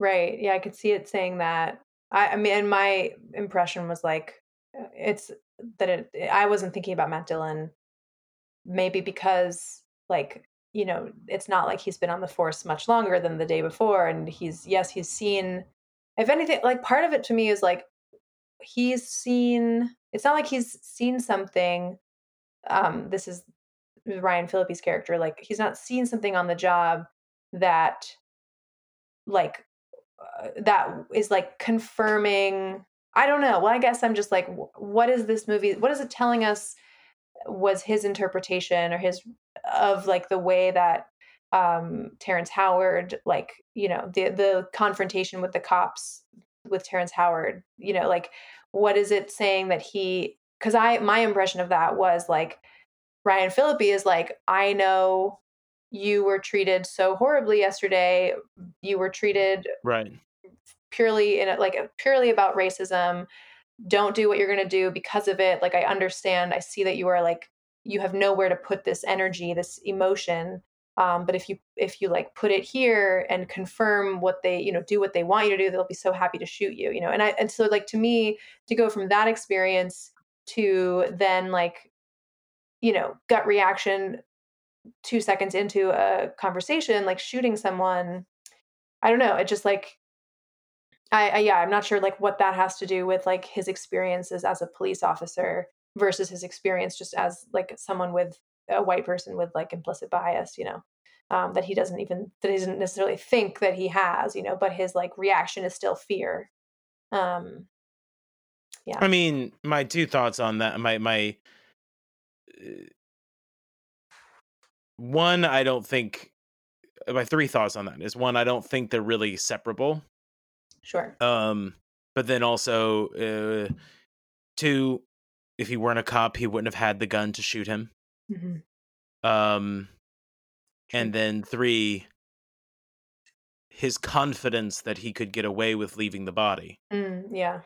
Right. Yeah, I could see it saying that. I, I mean, and my impression was like, uh, it's that it. I wasn't thinking about Matt Dillon, maybe because like you know, it's not like he's been on the force much longer than the day before, and he's yes, he's seen. If anything, like part of it to me is like he's seen. It's not like he's seen something. Um, this is Ryan Phillippe's character. Like he's not seen something on the job that like uh, that is like confirming i don't know well i guess i'm just like what is this movie what is it telling us was his interpretation or his of like the way that um terrence howard like you know the the confrontation with the cops with terrence howard you know like what is it saying that he because i my impression of that was like ryan phillippe is like i know you were treated so horribly yesterday. You were treated right. purely in it like purely about racism don't do what you're going to do because of it like i understand i see that you are like you have nowhere to put this energy this emotion um, but if you if you like put it here and confirm what they you know do what they want you to do they'll be so happy to shoot you you know and i and so like to me to go from that experience to then like you know gut reaction two seconds into a conversation, like shooting someone, I don't know. It just like, I, I yeah, I'm not sure like what that has to do with like his experiences as a police officer versus his experience just as like someone with a white person with like implicit bias, you know. Um, that he doesn't even that he doesn't necessarily think that he has, you know, but his like reaction is still fear. Um, yeah. I mean, my two thoughts on that. My my uh, one i don't think uh, my three thoughts on that is one i don't think they're really separable sure. Um but then also uh two if he weren't a cop he wouldn't have had the gun to shoot him. Mm-hmm. um True. and then three his confidence that he could get away with leaving the body mm, yeah.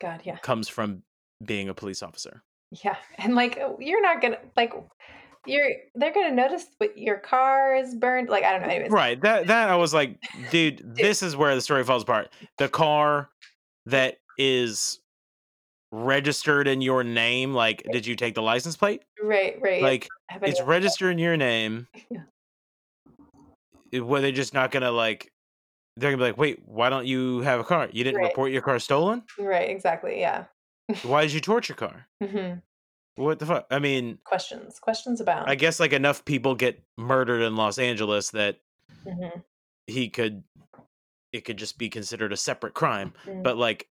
God yeah. comes from being a police officer. Yeah and like you're not gonna like you're they're gonna notice what your car is burned. Like I don't know. Anyways. Right. That that I was like, dude, dude, this is where the story falls apart. The car that is registered in your name. Like, did you take the license plate? Right. Right. Like, it's registered in your name. Yeah. Were they just not gonna like? They're gonna be like, wait, why don't you have a car? You didn't right. report your car stolen. Right. Exactly. Yeah. why did you torch your car? Mm-hmm. What the fuck? I mean, questions, questions about. I guess like enough people get murdered in Los Angeles that mm-hmm. he could, it could just be considered a separate crime. Mm-hmm. But like,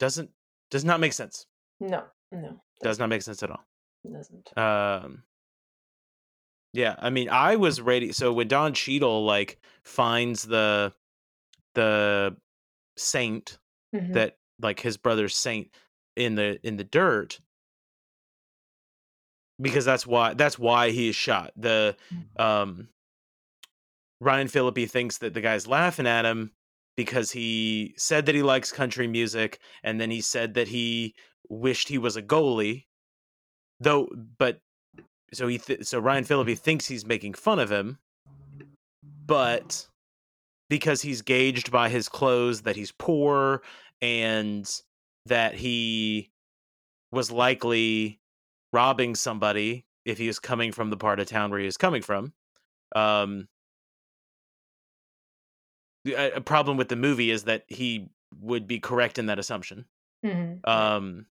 doesn't does not make sense. No, no, does not make sense at all. Doesn't. Um. Yeah, I mean, I was ready. So when Don Cheadle like finds the the saint mm-hmm. that like his brother's saint in the in the dirt because that's why that's why he is shot. The mm. um Ryan Phillippe thinks that the guy's laughing at him because he said that he likes country music and then he said that he wished he was a goalie though but so he th- so Ryan Phillippe thinks he's making fun of him but because he's gauged by his clothes that he's poor and that he was likely robbing somebody if he was coming from the part of town where he was coming from. Um, a, problem with the movie is that he would be correct in that assumption. Mm-hmm. Um,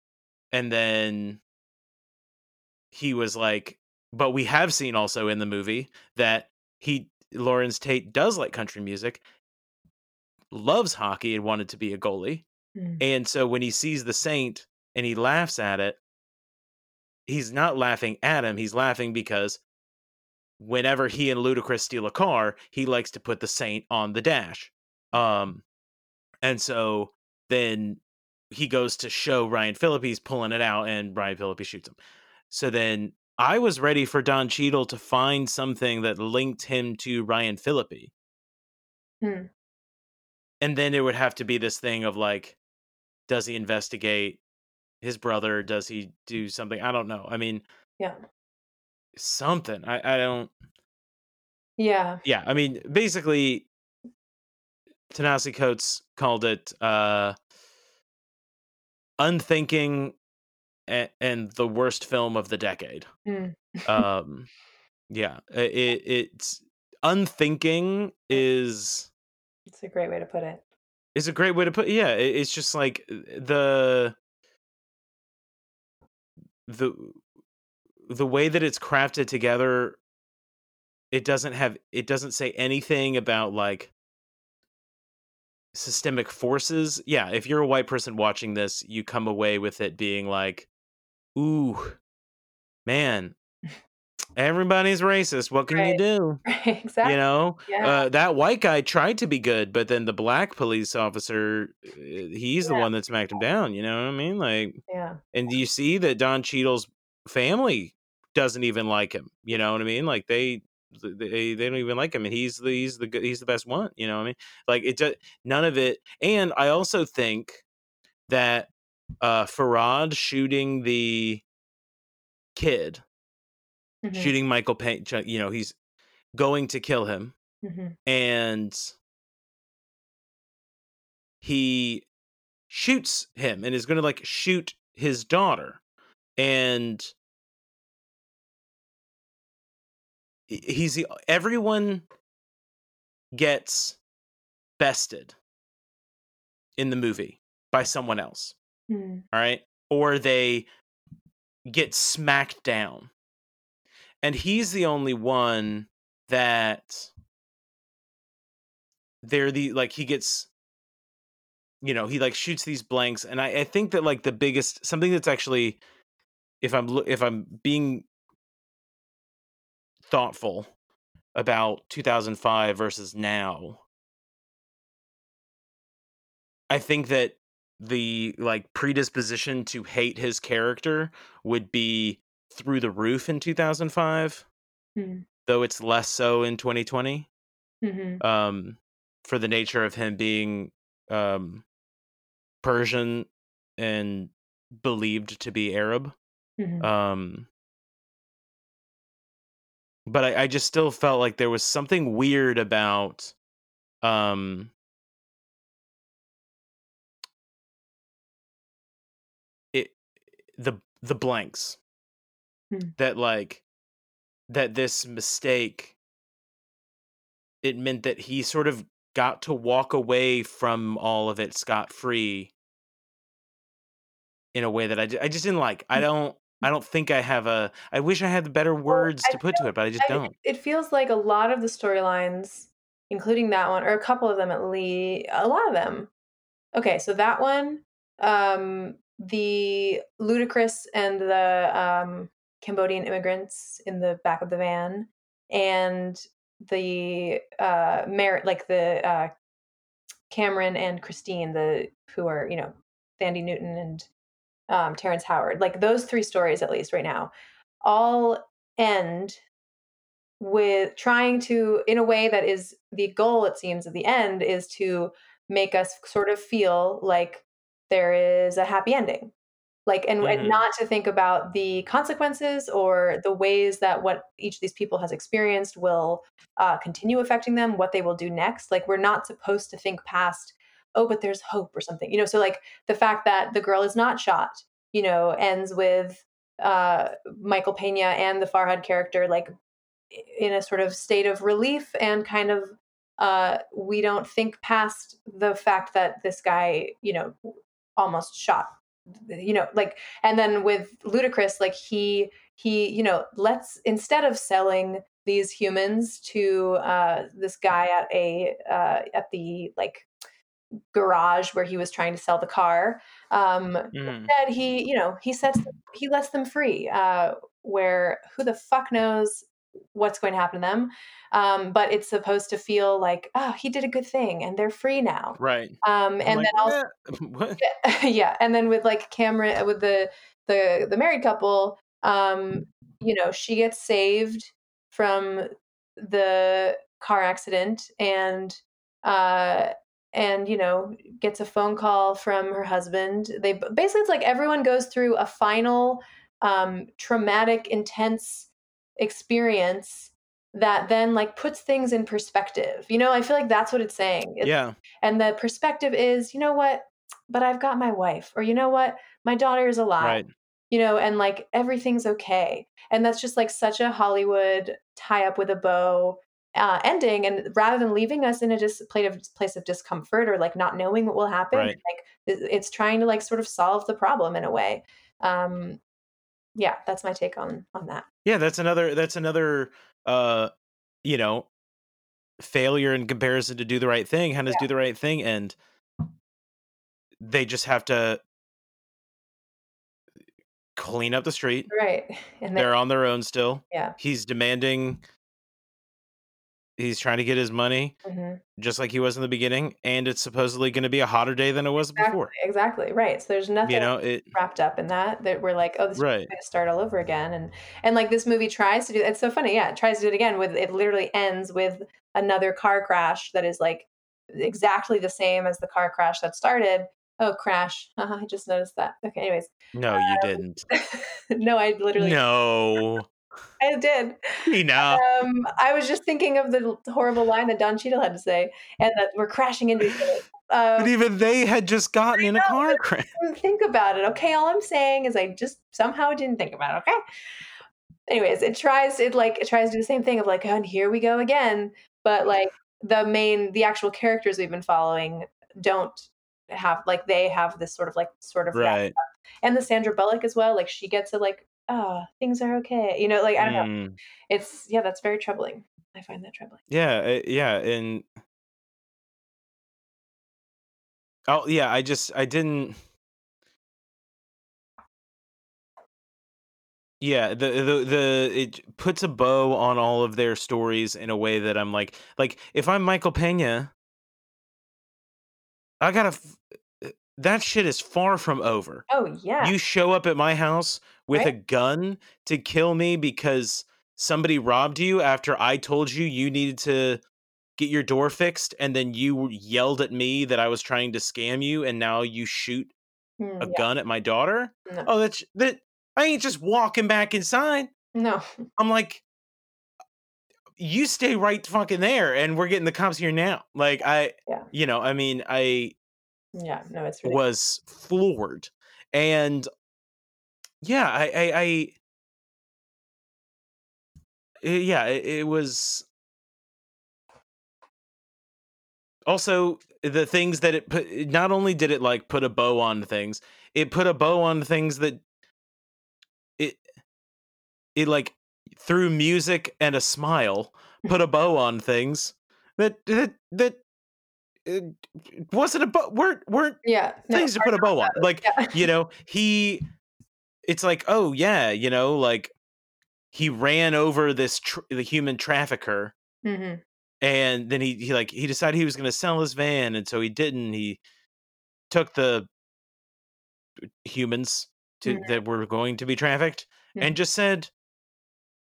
and then he was like, but we have seen also in the movie that he Larenz Tate does like country music, loves hockey, and wanted to be a goalie. Mm. And so when he sees the saint and he laughs at it, he's not laughing at him. He's laughing because whenever he and Ludacris steal a car, he likes to put the saint on the dash. Um, and so then he goes to show Ryan Phillippe's pulling it out, and Ryan Phillippe shoots him. So then I was ready for Don Cheadle to find something that linked him to Ryan Phillippe. Hmm. And then it would have to be this thing of like, does he investigate his brother? Does he do something? I don't know. I mean, yeah, something. I I don't. Yeah. Yeah. I mean, basically, Ta-Nehisi Coates called it uh, unthinking and, and the worst film of the decade. Mm. um, yeah, it, it's unthinking is It's a great way to put it. Is a great way to put. Yeah, it, it's just like uh, the the the way that it's crafted together. It doesn't have. It doesn't say anything about like systemic forces. Yeah, if you're a white person watching this, you come away with it being like, "Ooh, man, everybody's racist. What can you do?" Right, exactly. You know, yeah. uh, that white guy tried to be good, but then the black police officer, uh, he's the one that smacked him down. You know what I mean? Like, yeah. and do you see that Don Cheadle's family doesn't even like him? You know what I mean? Like they. They, they don't even like him, and he's the he's the good- he's the best one. You know what I mean? Like it, just, none of it. And I also think that uh Farhad shooting the kid, Mhm, shooting Michael Pena, you know, he's going to kill him, mhm, and he shoots him and is going to like shoot his daughter and he's the everyone gets bested in the movie by someone else mhm. all right? Or they get smacked down and he's the only one that they're the like he gets you know he like shoots these blanks and i, I think that like the biggest something that's actually if i'm if i'm being thoughtful about 2005 versus now i think that the like predisposition to hate his character would be through the roof in 2005 Mhm. though it's less so in 2020 Mhm. um for the nature of him being um persian and believed to be arab Mhm. um but I, I just still felt like there was something weird about um it the the blanks Hmm. that like that this mistake it meant that he sort of got to walk away from all of it scot free in a way that I, I just didn't like. I don't I don't think I have a I wish I had the better words I to put to it, but I just I- don't. It feels like a lot of the storylines, including that one, or a couple of them at least, a lot of them. Okay, so that one, um, the Ludacris and the um, Cambodian immigrants in the back of the van, and the uh, merit, like the uh, Cameron and Christine, the who are you know Thandie Newton and um, Terrence Howard, like those three stories at least right now, all end with trying to in a way that is the goal it seems at the end is to make us sort of feel like there is a happy ending like and, Mhm. and not to think about the consequences or the ways that what each of these people has experienced will uh, continue affecting them what they will do next like we're not supposed to think past oh but there's hope or something you know so like the fact that the girl is not shot you know ends with uh michael pena and the farhad character like in a sort of state of relief and kind of uh we don't think past the fact that this guy you know almost shot you know like and then with ludacris like he he you know let's instead of selling these humans to uh this guy at a uh at the like garage where he was trying to sell the car um Mhm. instead he you know he sets he lets them free uh where who the fuck knows what's going to happen to them um but it's supposed to feel like oh he did a good thing and they're free now Right. um and like, then also "Eh, what? yeah and then with like cameron with the the the married couple um you know she gets saved from the car accident and uh and you know gets a phone call from her husband they basically it's like everyone goes through a final um traumatic intense experience that then like puts things in perspective. You know, I feel like that's what it's saying. It's- yeah. And the perspective is, you know what? But I've got my wife, or you know what? My daughter is alive. Right. You know, and like everything's okay. And that's just like such a Hollywood tie up with a bow uh, ending. And rather than leaving us in a dis- place of place of discomfort or like not knowing what will happen, Right. like it's trying to like sort of solve the problem in a way. Um, yeah, that's my take on on that. Yeah, that's another that's another uh you know failure in comparison to do the right thing. How does do the right thing and they just have to clean up the street. Right. And then, They're on their own still. yeah. He's demanding he's trying to get his money mhm. just like he was in the beginning and it's supposedly going to be a hotter day than it was Exactly, before. exactly. Right. So there's nothing You know, it wrapped up in that that we're like, oh, this is going to start all over again. And and like this movie tries to do. It's so funny. Yeah, it tries to do it again with it. Literally ends with another car crash that is like exactly the same as the car crash that started. Oh, crash! Haha, I just noticed that. Okay. Anyways, no, you didn't. no, I literally No. I did. Tina. Um, I was just thinking of the horrible line that Don Cheadle had to say, and that we're crashing into each other. But Um, even they had just gotten in a car crash. think about it. Okay, all I'm saying is I just somehow didn't think about it. Okay. Anyways, it tries it like it tries to do the same thing of like, oh, and here we go again. But like the main the actual characters we've been following don't have like they have this sort of like sort of Right. and the Sandra Bullock as well. Like she gets it like, oh, things are okay. You know, like I don't know. Mm. It's yeah, that's very troubling. I find that troubling. Yeah, uh, yeah, and oh yeah, I just I didn't. Yeah, the the the it puts a bow on all of their stories in a way that I'm like like if I'm Michael Pena, I gotta. f- uh, That shit is far from over. Oh yeah. You show up at my house with a gun to kill me because somebody robbed you after I told you you needed to get your door fixed and then you yelled at me that I was trying to scam you and now you shoot Mm, a yeah. gun at my daughter? No. Oh, that's that I ain't just walking back inside. No. I'm like you stay right fucking there and we're getting the cops here now. Like I Yeah. you know, I mean, I Yeah. No, it's really was floored and yeah i i, I uh, yeah it, it was also the things that it put not only did it like put a bow on things it put a bow on things that it it like through music and a smile put a bow on things that that that uh, wasn't a bow weren't weren't yeah. No, things to put a bow on. Like, yeah. you know, he, it's like, oh, yeah, you know, like he ran over this, tr- the human trafficker. hmm And then he, he like, he decided he was going to sell his van. And so he didn't. He took the humans to, Mhm. that were going to be trafficked Mhm. and just said,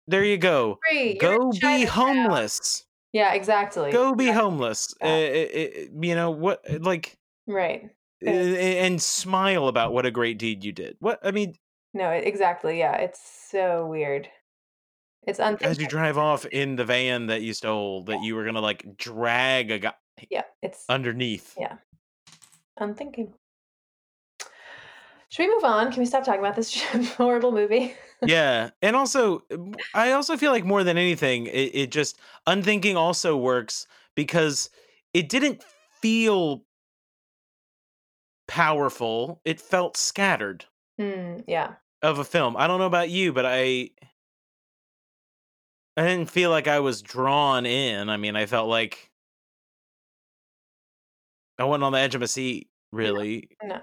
there you go. Free. Go be homeless. Yeah, exactly. Go be homeless. Yeah. Uh, uh, uh, you know, what, like, Right. and smile about what a great deed you did. What, I mean, No, it- exactly. Yeah, it's so weird. It's as you unthinkable. drive off in the van that you stole that you were gonna like drag a guy Yeah, it's underneath Yeah. unthinkable. Should we move on? Can we stop talking about this horrible movie? yeah and also i also feel like more than anything it, it just unthinking also works because it didn't feel powerful it felt scattered Hmm, yeah. Of a film i don't know about you but i i didn't feel like i was drawn in i mean i felt like i wasn't on the edge of a seat really No.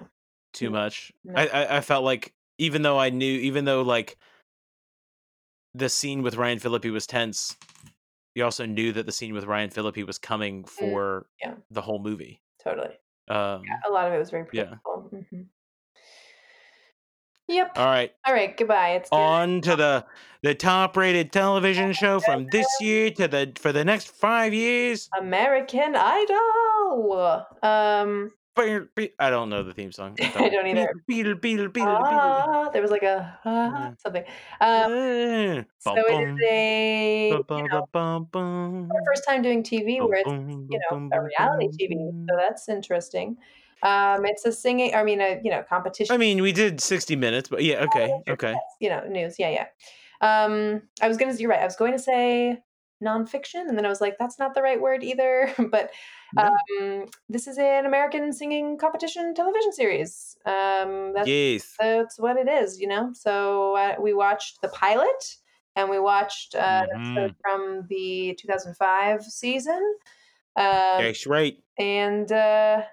too Mm, much. no. I, I I felt like even though I knew, even though like the scene with Ryan Phillippe was tense, you also knew that the scene with Ryan Phillippe was coming for Mm, yeah. the whole movie. Totally. Um, A lot of it was very Yeah. predictable. Yep. All right, All right. Goodbye. It's good. on to the the top rated television show from this year to the for the next five years. American Idol. Um. I don't know the theme song. I don't either. Beetle, beetle, beetle. Ah, there was like a ah, something. Um, Eh, so it a you know, bum, bum, our first time doing TV where it's you know a reality TV, so that's interesting. Um, it's a singing. I mean, a you know competition. I mean, we did 60 minutes, but yeah, okay, okay. You know, news. Yeah, yeah. Um, I was gonna. You're right. I was going to say nonfiction, and then I was like, that's not the right word either. but No. um, this is an American singing competition television series. Um, that's Yes. that's what it is. You know. So uh, we watched the pilot, and we watched uh, Mm-hmm. from the 2005 season. Um, That's right. and uh,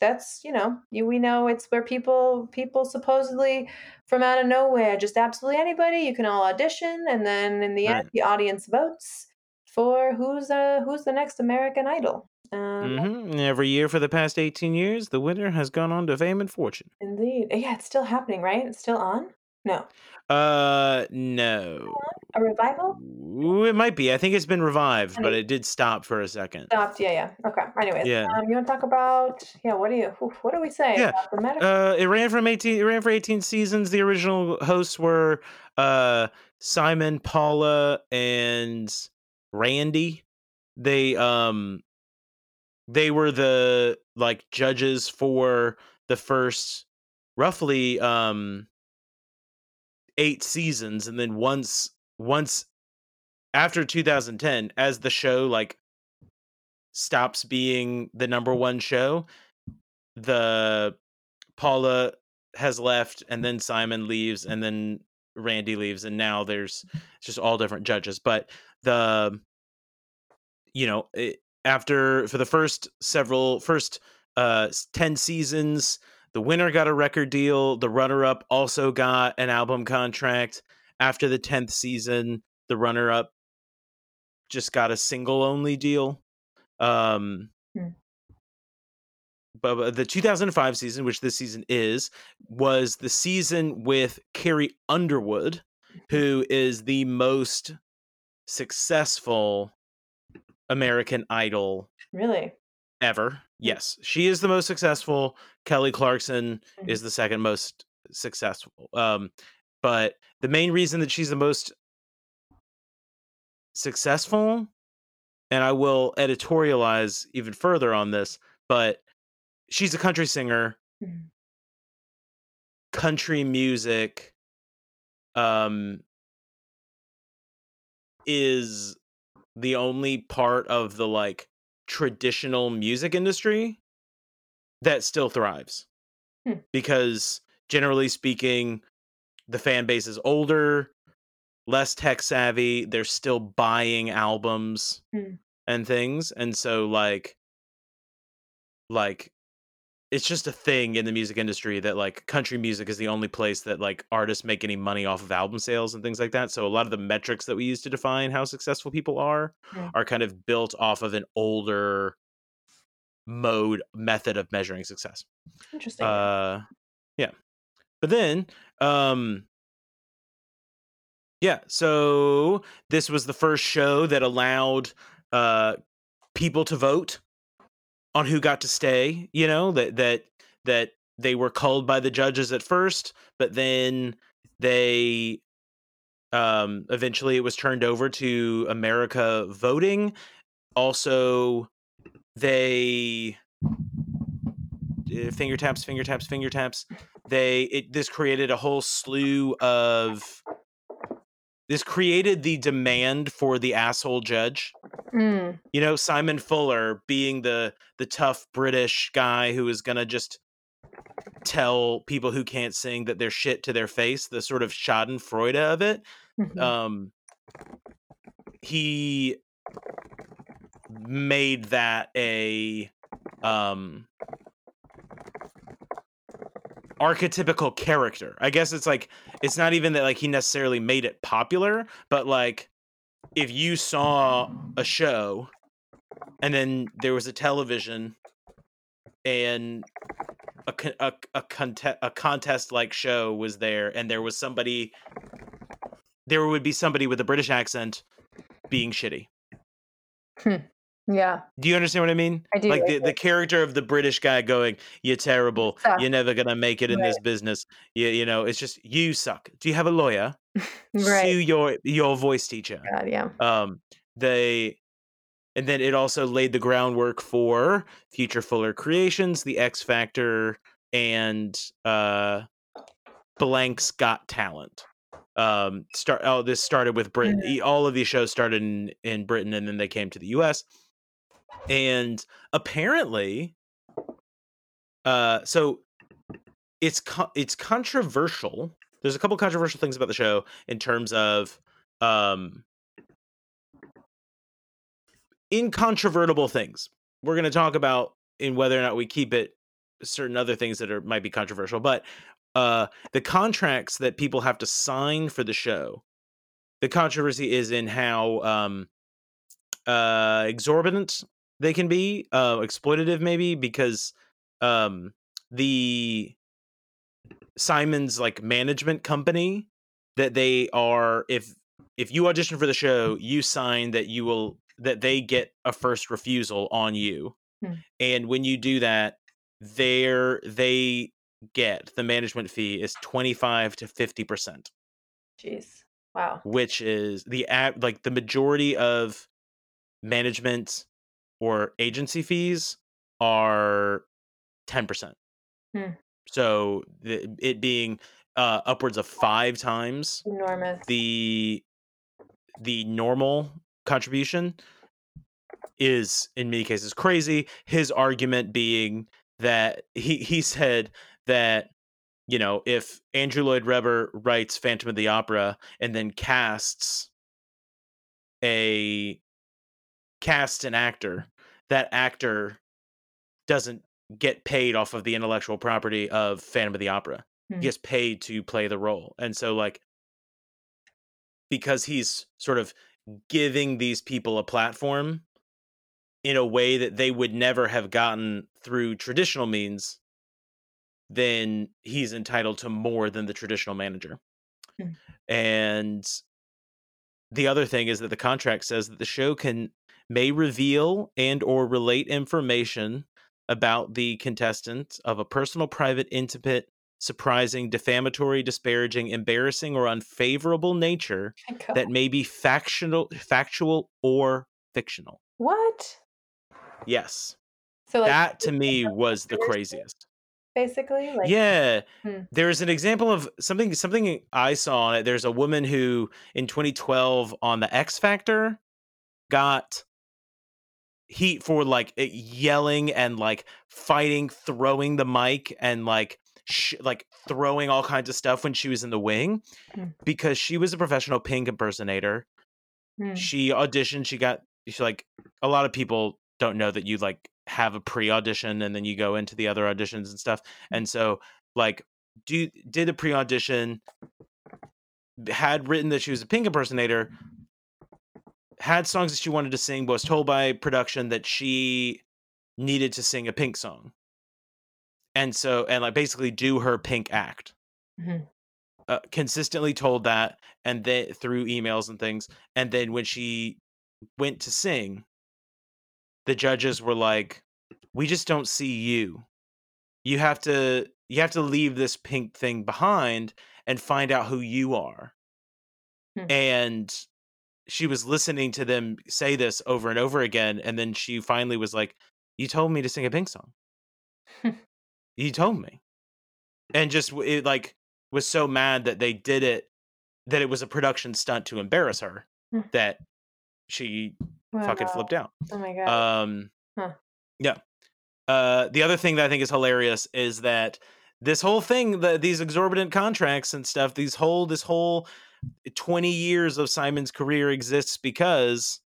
that's you know you, we know it's where people people supposedly from out of nowhere just absolutely anybody you can all audition and then in the end the audience votes for who's uh who's the next american idol. Um hmm Every year for the past 18 years, the winner has gone on to fame and fortune. indeed. Yeah it's still happening right? It's still on no Uh, no. a revival Ooh, It might be. I think it's been revived, but it did stop for a second. stopped yeah yeah okay anyways Yeah. um you want to talk about yeah what do you what do we say Yeah, about the medical Uh, it ran from 18. It ran for 18 seasons. The original hosts were uh Simon, Paula, and Randy. They um they were the like judges for the first roughly um eight seasons and then once once after 2010 as the show like stops being the number one show the Paula has left and then Simon leaves and then Randy leaves and now there's just all different judges. But the you know it, after for the first several first uh 10 seasons the winner got a record deal the runner up also got an album contract. After the 10th season the runner up just got a single only deal. Um Hmm. but but the 2005 season which this season is was the season with Carrie Underwood who is the most successful American Idol really ever. Yes, she is the most successful. Kelly Clarkson Mhm. is the second most successful. Um, but the main reason that she's the most successful, and I will editorialize even further on this, but she's a country singer. Mhm. Country music um is the only part of the like traditional music industry that still thrives Hmm. because generally speaking the fan base is older less tech savvy they're still buying albums Hmm. and things and so like like it's just a thing in the music industry that like country music is the only place that like artists make any money off of album sales and things like that. So a lot of the metrics that we use to define how successful people are Mm. are kind of built off of an older mode method of measuring success. interesting Uh yeah. But then um yeah, so this was the first show that allowed uh people to vote on who got to stay, you know, that that that they were culled by the judges at first, but then they um eventually it was turned over to America voting. Also they uh, finger taps, finger taps, finger taps. They it this created a whole slew of this created the demand for the asshole judge. Mm, You know, Simon Fuller being the the tough British guy who is gonna just tell people who can't sing that they're shit to their face, the sort of Schadenfreude of it. mhm. Um he made that a um archetypical character. I guess it's like it's not even that like he necessarily made it popular, but like if you saw a show and then there was a television and a a a, conte- a contest like show was there and there was somebody there would be somebody with a British accent being shitty. Hmm. Yeah. Do you understand what I mean? I do, Like I the, do. the character of the British guy going, "You're terrible. Suck." You're never gonna make it in this business. You, you know, it's just you suck. Do you have a lawyer? Sue Right. your your voice teacher." God, yeah. Um, they, and then it also laid the groundwork for future Fuller Creations, The X Factor, and uh, Blank's Got Talent. Um, start. Oh, this started with Britain. Mhm. All of these shows started in in Britain, and then they came to the U.S. And apparently, uh, so it's co- it's controversial. There's a couple controversial things about the show in terms of um incontrovertible things. We're going to talk about in whether or not we keep it certain other things that are might be controversial, but uh the contracts that people have to sign for the show. The controversy is in how um uh exorbitant they can be, uh exploitative maybe because um the Simon's like management company that they are if if you audition for the show, you sign that you will that they get a first refusal on you. Hmm. And when you do that, there they get the management fee is 25 to 50%, Jeez. Wow. which is the like the majority of management or agency fees are 10%. Hmm. So the, it being uh, upwards of 5 times Enormous. the the normal contribution is in many cases crazy his argument being that he he said that you know if andrew lloyd webber writes phantom of the opera and then casts a casts an actor that actor doesn't get paid off of the intellectual property of phantom of the opera Hmm. he gets paid to play the role and so like because he's sort of giving these people a platform in a way that they would never have gotten through traditional means, then he's entitled to more than the traditional manager. Hmm. And the other thing is that the contract says that the show can may reveal and or relate information about the contestant of a personal, private, intimate, surprising, defamatory, disparaging, embarrassing, or unfavorable nature that may be factional, factual or fictional. what? Yes, So like that to me was the craziest. Basically, like yeah, Hmm. there's an example of something. Something I saw on it. There's a woman who in 2012 on the X Factor got heat for like eh, yelling and like fighting, throwing the mic and like sh- like throwing all kinds of stuff when she was in the wing Hmm. because she was a professional Pink impersonator. hmm, she auditioned she got she like a lot of people don't know that you like have a pre-audition and then you go into the other auditions and stuff and so like do did a pre-audition had written that she was a pink impersonator had songs that she wanted to sing but was told by production that she needed to sing a pink song and so and like basically do her pink act Mhm. uh, consistently told that and then through emails and things and then when she went to sing the judges were like we just don't see you you have to you have to leave this pink thing behind and find out who you are Hmm. and she was listening to them say this over and over again and then she finally was like you told me to sing a pink song you told me and just it like was so mad that they did it that it was a production stunt to embarrass her Hmm. that she fucking flipped out Oh my god. um Huh. yeah uh the other thing that i think is hilarious is that this whole thing the, these exorbitant contracts and stuff these whole this whole 20 years of simon's career exists because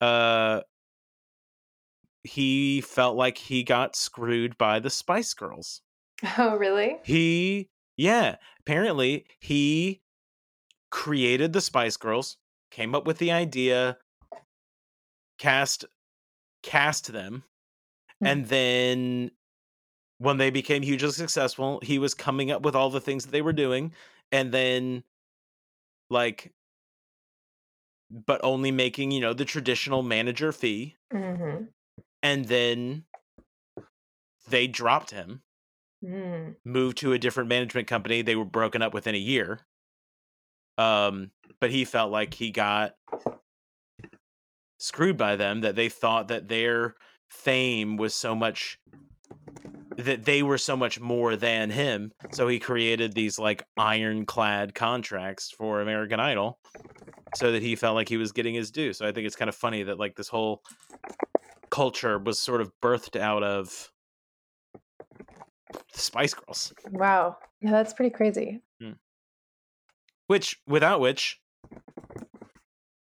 uh he felt like he got screwed by the spice girls oh really? he yeah apparently he created the spice girls came up with the idea cast cast them Hmm. and then when they became hugely successful he was coming up with all the things that they were doing and then like but only making you know the traditional manager fee Mm-hmm. and then they dropped him Mm. moved to a different management company they were broken up within a year um but he felt like he got screwed by them that they thought that their fame was so much that they were so much more than him so he created these like ironclad contracts for american idol so that he felt like he was getting his due so i think it's kind of funny that like this whole culture was sort of birthed out of the spice girls Wow. Yeah, that's pretty crazy. which without which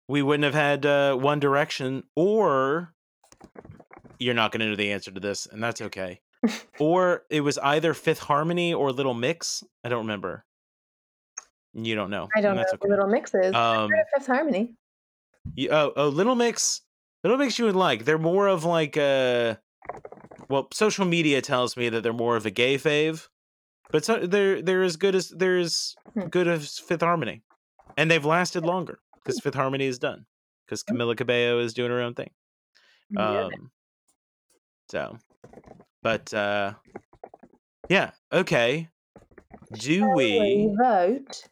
we wouldn't have had uh, One Direction, or you're not going to know the answer to this, and that's okay. Or it was either Fifth Harmony or Little Mix. I don't remember. You don't know. I don't know what Little Mix is. Um, I've heard of Fifth Harmony. You, oh, oh, Little Mix. Little Mix you would like. They're more of like a. Well, social media tells me that they're more of a gay fave, but so, they're they're as good as they're as Hmm. good as Fifth Harmony, and they've lasted longer because Fifth Harmony is done because Camila Cabello is doing her own thing. Um, so, but uh, yeah, okay. Do Shall we vote?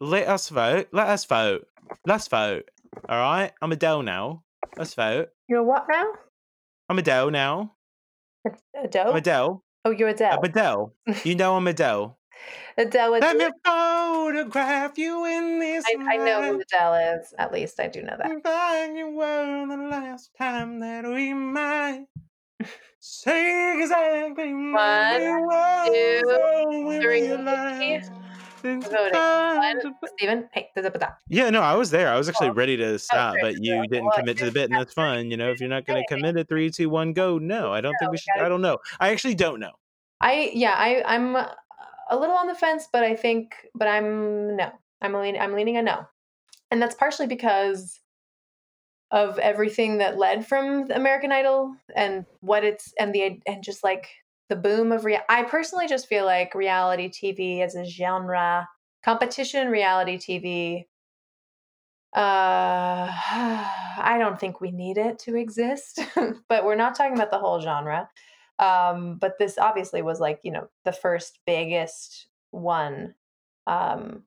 let us vote? Let us vote. Let's vote. All right, I'm Adele now. Let's vote. You're what now? I'm Adele now. A- Adele? I'm Adele. oh, you're Adele. I'm Adele. You know I'm Adele. Adele with Let me photograph you in this. I, I know who. Adele is. At least I do know that. You were the last time that we might say exactly what One, it was, two, we three. realized it's Voting. time to- Steven, hey. Yeah, no, I was there. I was actually ready to stop, but you didn't commit to the bit, and that's fine. You know, if you're not going to commit at three, two, one, go. No, I don't think we we should. I don't know. I actually don't know. I yeah, I I'm uh, a little on the fence, but I think but I'm no. I'm leaning. I'm leaning a no. And that's partially because of everything that led from American Idol and what it's and the and just like the boom of rea- I personally just feel like reality TV as a genre, competition reality TV uh I don't think we need it to exist, but we're not talking about the whole genre. Um but this obviously was like you know the first biggest one. Um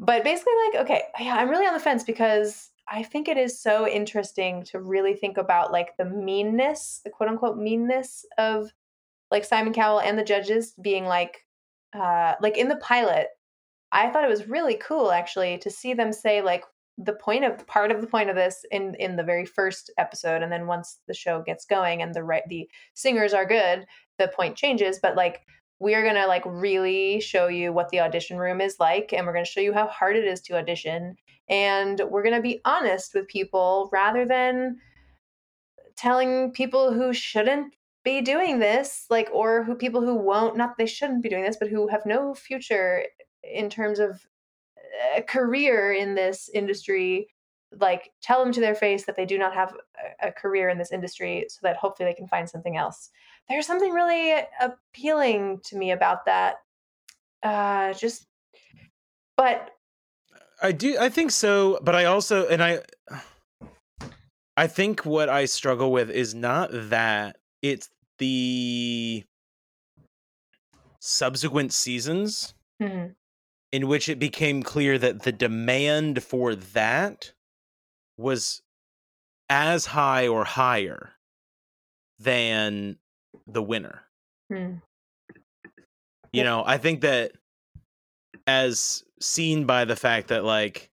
but basically like okay yeah i'm really on the fence because i think it is so interesting to really think about like the meanness the quote unquote meanness of like simon cowell and the judges being like uh like in the pilot i thought it was really cool actually to see them say like the point of part of the point of this in in the very first episode and then once the show gets going and the right the singers are good the point changes but like we are going to like really show you what the audition room is like and we're going to show you how hard it is to audition and we're going to be honest with people rather than telling people who shouldn't be doing this like or who people who won't not they shouldn't be doing this but who have no future in terms of a career in this industry like tell them to their face that they do not have a, a career in this industry so that hopefully they can find something else there's something really appealing to me about that uh just but I do. I think so, but I also and I. I think what I struggle with is not that it's the subsequent seasons mhm, in which it became clear that the demand for that was as high or higher than the winner. hmm, You Yeah. know, I think that as seen by the fact that like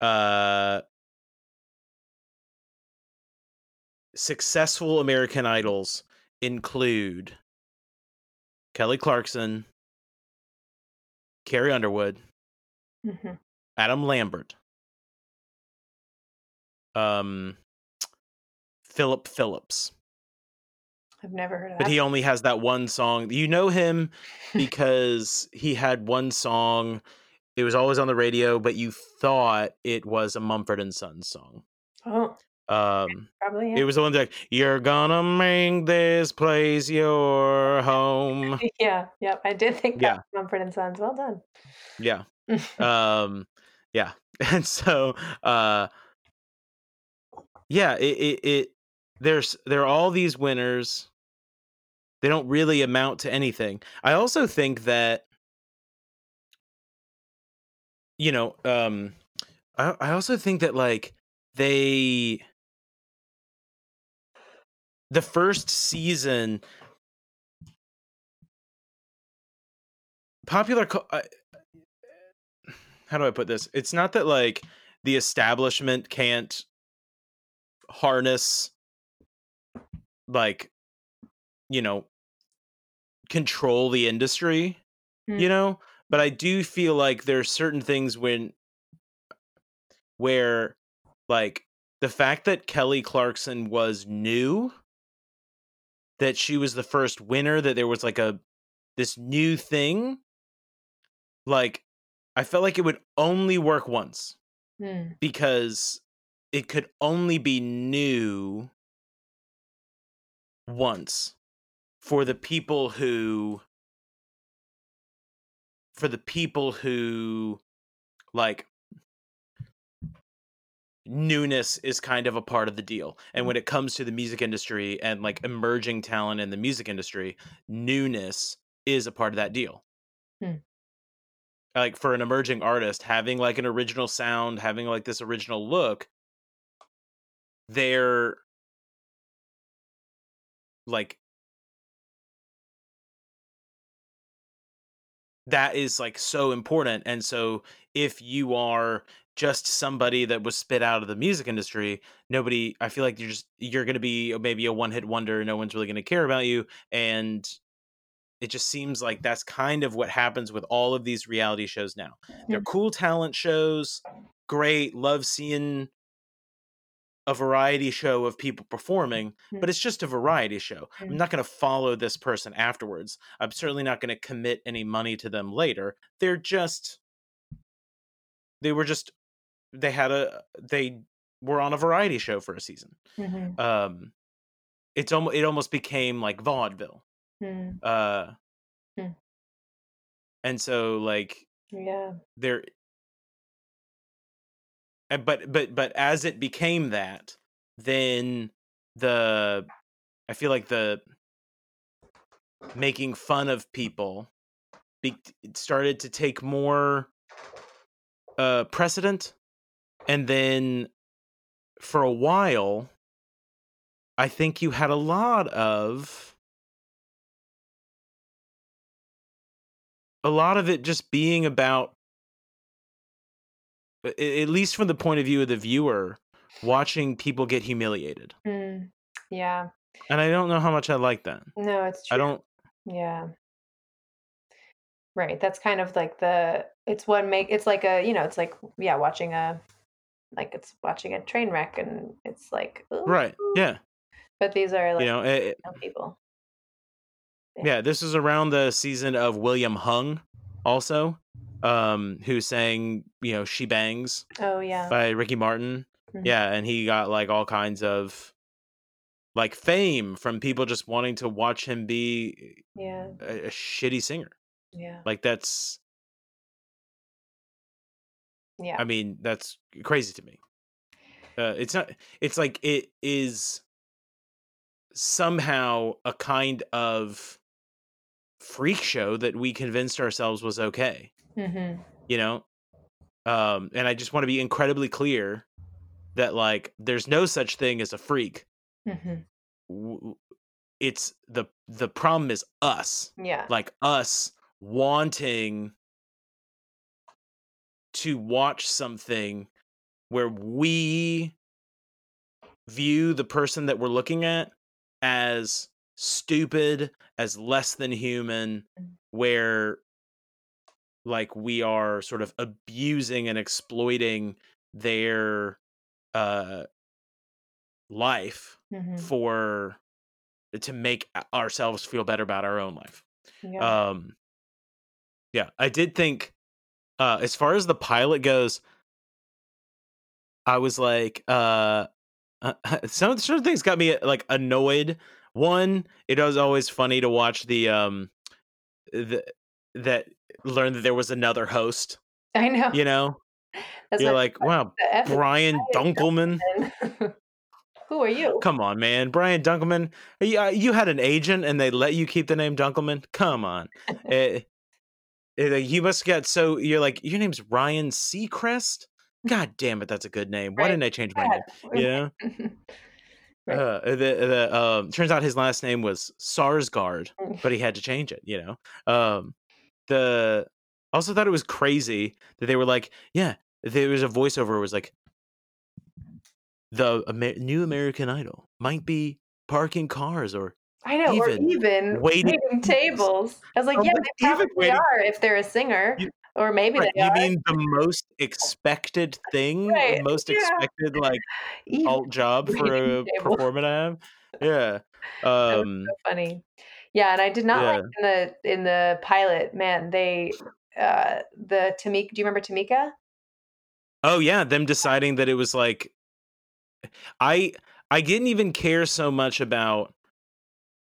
uh successful American idols include Kelly Clarkson, Carrie Underwood, mhm. Adam Lambert, um, Philip Phillips. I've never heard of it. But he only has that one song. You know him because he had one song. It was always on the radio, but you thought it was a Mumford and Sons song. oh Um, probably yeah. it was the one that "You're gonna make this place your home." yeah yep i did think that Yeah. was mumford and sons well done Yeah. um, yeah. And so, uh, yeah, it, it it there's there are all these winners. They don't really amount to anything. I also think that you know, um I I also think that like they the first season popular cu- I- how do I put this? It's not that like the establishment can't harness like you know control the industry, Hmm. you know, but I do feel like there's certain things when where like the fact that Kelly Clarkson was new that she was the first winner that there was like a this new thing like I felt like it would only work once Hmm. because it could only be new once for the people who for the people who like newness is kind of a part of the deal and when it comes to the music industry and like emerging talent in the music industry newness is a part of that deal Hmm. like for an emerging artist having like an original sound having like this original look they're like that is like so important and so if you are just somebody that was spit out of the music industry nobody i feel like you're just you're going to be maybe a one hit wonder no one's really going to care about you and it just seems like that's kind of what happens with all of these reality shows now they're Hmm. cool talent shows great love seeing a variety show of people performing but Hmm. it's just a variety show Hmm. i'm not going to follow this person afterwards i'm certainly not going to commit any money to them later they're just they were just they had a they were on a variety show for a season Mhm. um it's almost it almost became like vaudeville Hmm. uh Hmm. and so like Yeah. there but but but as it became that then the i feel like the making fun of people be, started to take more uh precedent. And then for a while i think you had a lot of a lot of it just being about at least from the point of view of the viewer watching people get humiliated Hmm. Yeah. and i don't know how much i like that No, it's true. i don't Yeah. Right. That's kind of like the it's what make it's like a, you know, it's like yeah, watching a like it's watching a train wreck and it's like right "Ooh." yeah But these are like you know it, people. yeah this is around the season of william hung also um who sang you know she bangs Oh yeah. by ricky martin Mhm. yeah and he got like all kinds of like fame from people just wanting to watch him be Yeah. a, a shitty singer Yeah. like that's Yeah. i mean that's crazy to me uh, it's not it's like it is somehow a kind of freak show that we convinced ourselves was okay Mhm. you know um and i just want to be incredibly clear that like there's no such thing as a freak Mhm. W- it's the the problem is us Yeah. like us wanting to watch something where we view the person that we're looking at as stupid as less than human Mm. where like we are sort of abusing and exploiting their uh life Mhm. for to make ourselves feel better about our own life Yeah. um yeah i did think uh as far as the pilot goes i was like uh uh, some certain things got me like annoyed one it was always funny to watch the um the, that learn that there was another host I know. you know That's you're like wow brian Brian dunkleman Who are you? Come on, man, Brian Dunkleman. You, uh, you had an agent, and they let you keep the name Dunkleman. Come on, Eh, eh, like, you must get so. You're like your name's Ryan Seacrest. God damn it, that's a good name. Why Right. didn't I change my Yeah. name? Yeah. Right. Uh, the the um, turns out his last name was Sarsgaard, Mm. but he had to change it. You know. Um, the also thought it was crazy that they were like, yeah, there was a voiceover. It was like, the Amer- new American Idol might be parking cars or I know, or Even even waiting waiting, tables. I was like, yeah, they even probably waiting- are if they're a singer, You- or maybe Right, they you are. mean the most expected thing, Right, the most yeah. expected like Even- alt job for a performer have? Yeah. Um so funny. Yeah, and I did not like in the in the pilot, man, they uh the Tamika do you remember Tamika? oh yeah, them deciding that it was like I I didn't even care so much about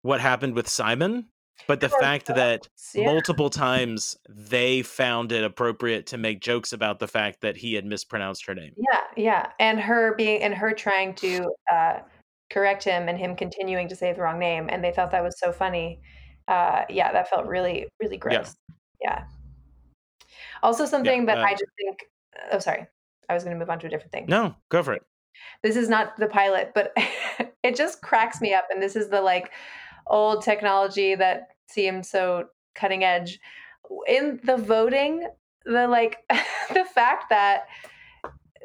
what happened with Simon, but the fact that Yeah. multiple times they found it appropriate to make jokes about the fact that he had mispronounced her name. Yeah, yeah. And her being and her trying to uh correct him and him continuing to say the wrong name and they thought that was so funny. Uh yeah, that felt really really gross. Yeah. Also something that uh, I just think oh sorry. I was going to move on to a different thing. No, go for it. This is not the pilot, but it just cracks me up and this is the like old technology that seems so cutting edge. In the voting the like the fact that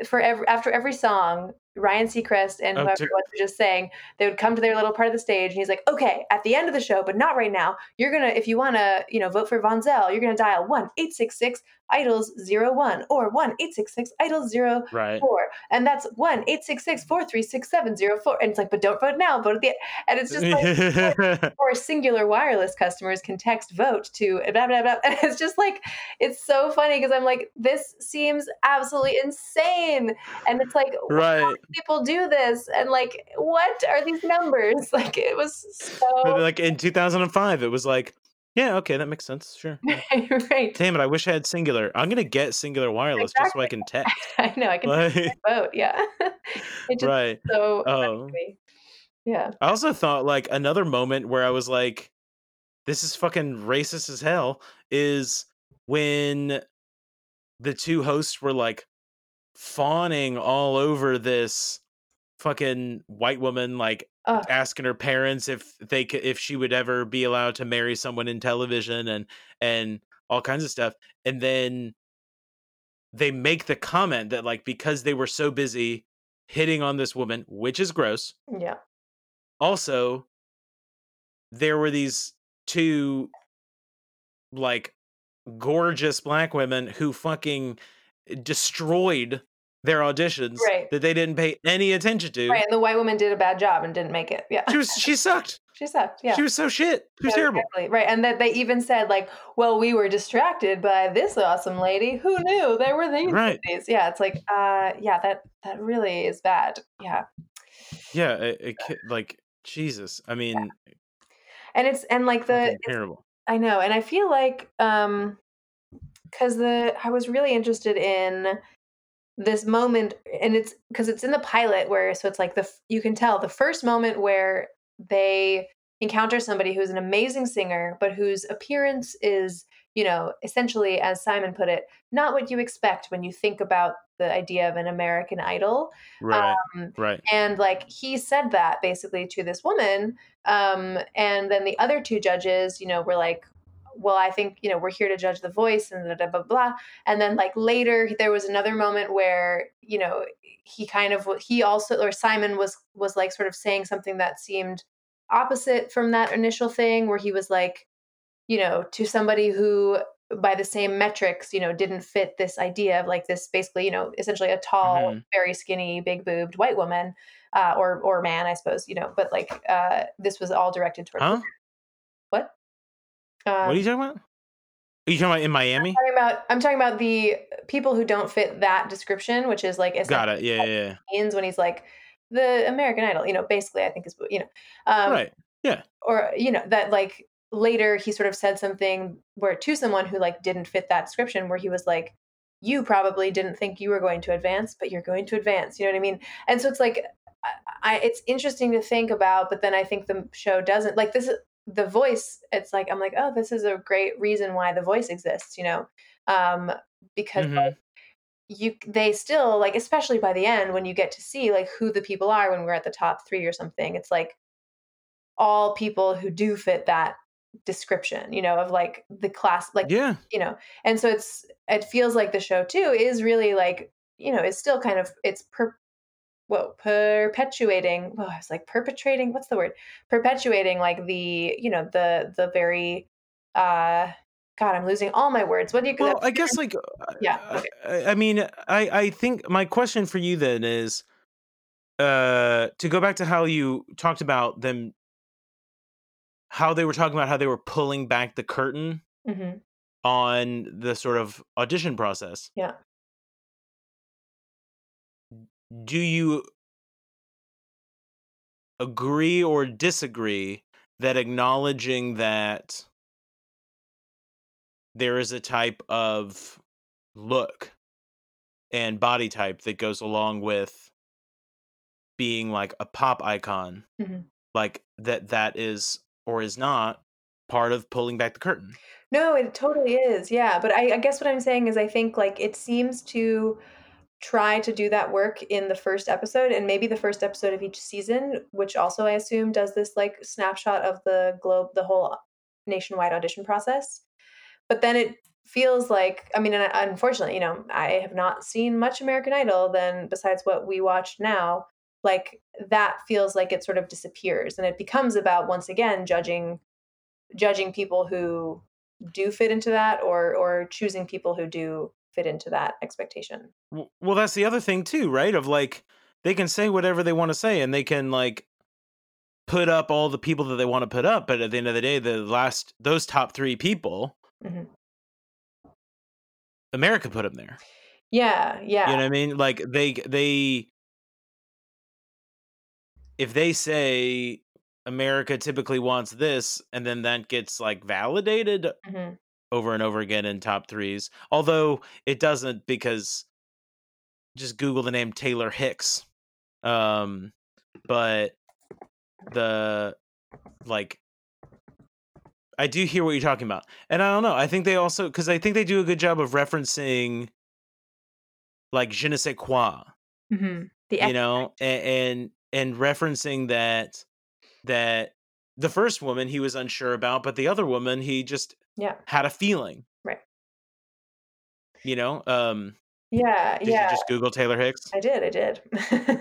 for every after every song Ryan Seacrest and Oh, whoever was just saying they would come to their little part of the stage and he's like, okay, at the end of the show, but not right now. You're gonna, if you wanna, you know, vote for Vonzell, you're gonna dial one eight six six idols zero one or one eight six six idols zero Right. four, and that's one eight six six four three six seven zero four. And it's like, but don't vote now, vote at the end. And it's just like or Cingular wireless customers can text vote to blah blah blah. And it's just like it's so funny because I'm like, this seems absolutely insane. And it's like right. People do this and like what are these numbers? Like it was so like in 2005, it was like, yeah, okay, that makes sense. Sure. right. Damn it, I wish I had Cingular. I'm gonna get Cingular wireless just so I can text. I know I can Like, vote. Yeah, it just right. so Oh. Yeah. I also thought like another moment where I was like, this is fucking racist as hell is when the two hosts were like fawning all over this fucking white woman like Ugh. asking her parents if they could if she would ever be allowed to marry someone in television and and all kinds of stuff and then they make the comment that like because they were so busy hitting on this woman which is gross Yeah. also there were these two like gorgeous black women who fucking destroyed their auditions Right. that they didn't pay any attention to Right. And the white woman did a bad job and didn't make it. Yeah. she was she sucked She sucked. Yeah. she was so shit she was Yeah, terrible exactly. Right. And that they even said, like, well, we were distracted by this awesome lady. Who knew there were these Right. ladies? Yeah. It's like, uh, yeah, that that really is bad. Yeah. yeah it, it like jesus i mean And it's and like the terrible I know, and I feel like um because the I was really interested in this moment, and it's because it's in the pilot where so it's like the you can tell the first moment where they encounter somebody who's an amazing singer, but whose appearance is you know essentially, as Simon put it, not what you expect when you think about the idea of an American Idol right um, right. and like he said that basically to this woman um and then the other two judges you know were like well i think you know we're here to judge the voice and blah blah blah, blah. and then like later there was another moment where you know he kind of he also or simon was was like sort of saying something that seemed opposite from that initial thing where he was like you know to somebody who by the same metrics you know didn't fit this idea of like this basically you know essentially a tall Mhm. very skinny big boobed white woman uh, or or man i suppose you know but like uh this was all directed towards huh um, what are you talking about? Are you talking about in miami? talking about i'm talking about the people who don't fit that description which is like got it. yeah yeah, yeah. means when he's like the american idol you know basically i think is you know um, right. Yeah, or you know that like later he sort of said something where to someone who like didn't fit that description where he was like you probably didn't think you were going to advance but you're going to advance you know what i mean? And so it's like I, it's interesting to think about, but then I think the show doesn't like this. The voice, it's like I'm like, oh, this is a great reason why the voice exists, you know, um, because Mhm. like, you they still like, especially by the end when you get to see like who the people are when we're at the top three or something. It's like all people who do fit that description, you know, of like the class, like Yeah. you know and so it's it feels like the show too is really like you know it's still kind of it's per well perpetuating oh, i was like perpetrating what's the word perpetuating like the you know the the very uh god i'm losing all my words what do you Well, I guess like Yeah, uh, okay. I, I mean, I I think my question for you then is uh to go back to how you talked about them how they were talking about how they were pulling back the curtain Mhm. on the sort of audition process. Yeah. Do you agree or disagree that acknowledging that there is a type of look and body type that goes along with being like a pop icon Mhm. like that that is or is not part of pulling back the curtain No, it totally is. Yeah. But I, I guess what I'm saying is I think like it seems to try to do that work in the first episode and maybe the first episode of each season, which also I assume does this like snapshot of the globe, the whole nationwide audition process. But then it feels like, I mean, and uh, unfortunately, you know, I have not seen much American Idol then besides what we watched now. Like that feels like it sort of disappears and it becomes about once again judging judging people who do fit into that or or choosing people who do fit into that expectation. Well that's the other thing too right of like they can say whatever they want to say and they can like put up all the people that they want to put up but at the end of the day the last those top three people Mhm. america put them there Yeah, yeah. you know what i mean like they they if they say america typically wants this and then that gets like validated Mhm. Over and over again in top threes although it doesn't because just google the name taylor hicks um but the like i do hear what you're talking about and i don't know i think they also because i think they do a good job of referencing like je ne sais quoi Mhm. The you know and, and and referencing that that the first woman he was unsure about but the other woman he just Yeah. had a feeling Right. you know um Yeah, did yeah. you just google taylor hicks I did, I did.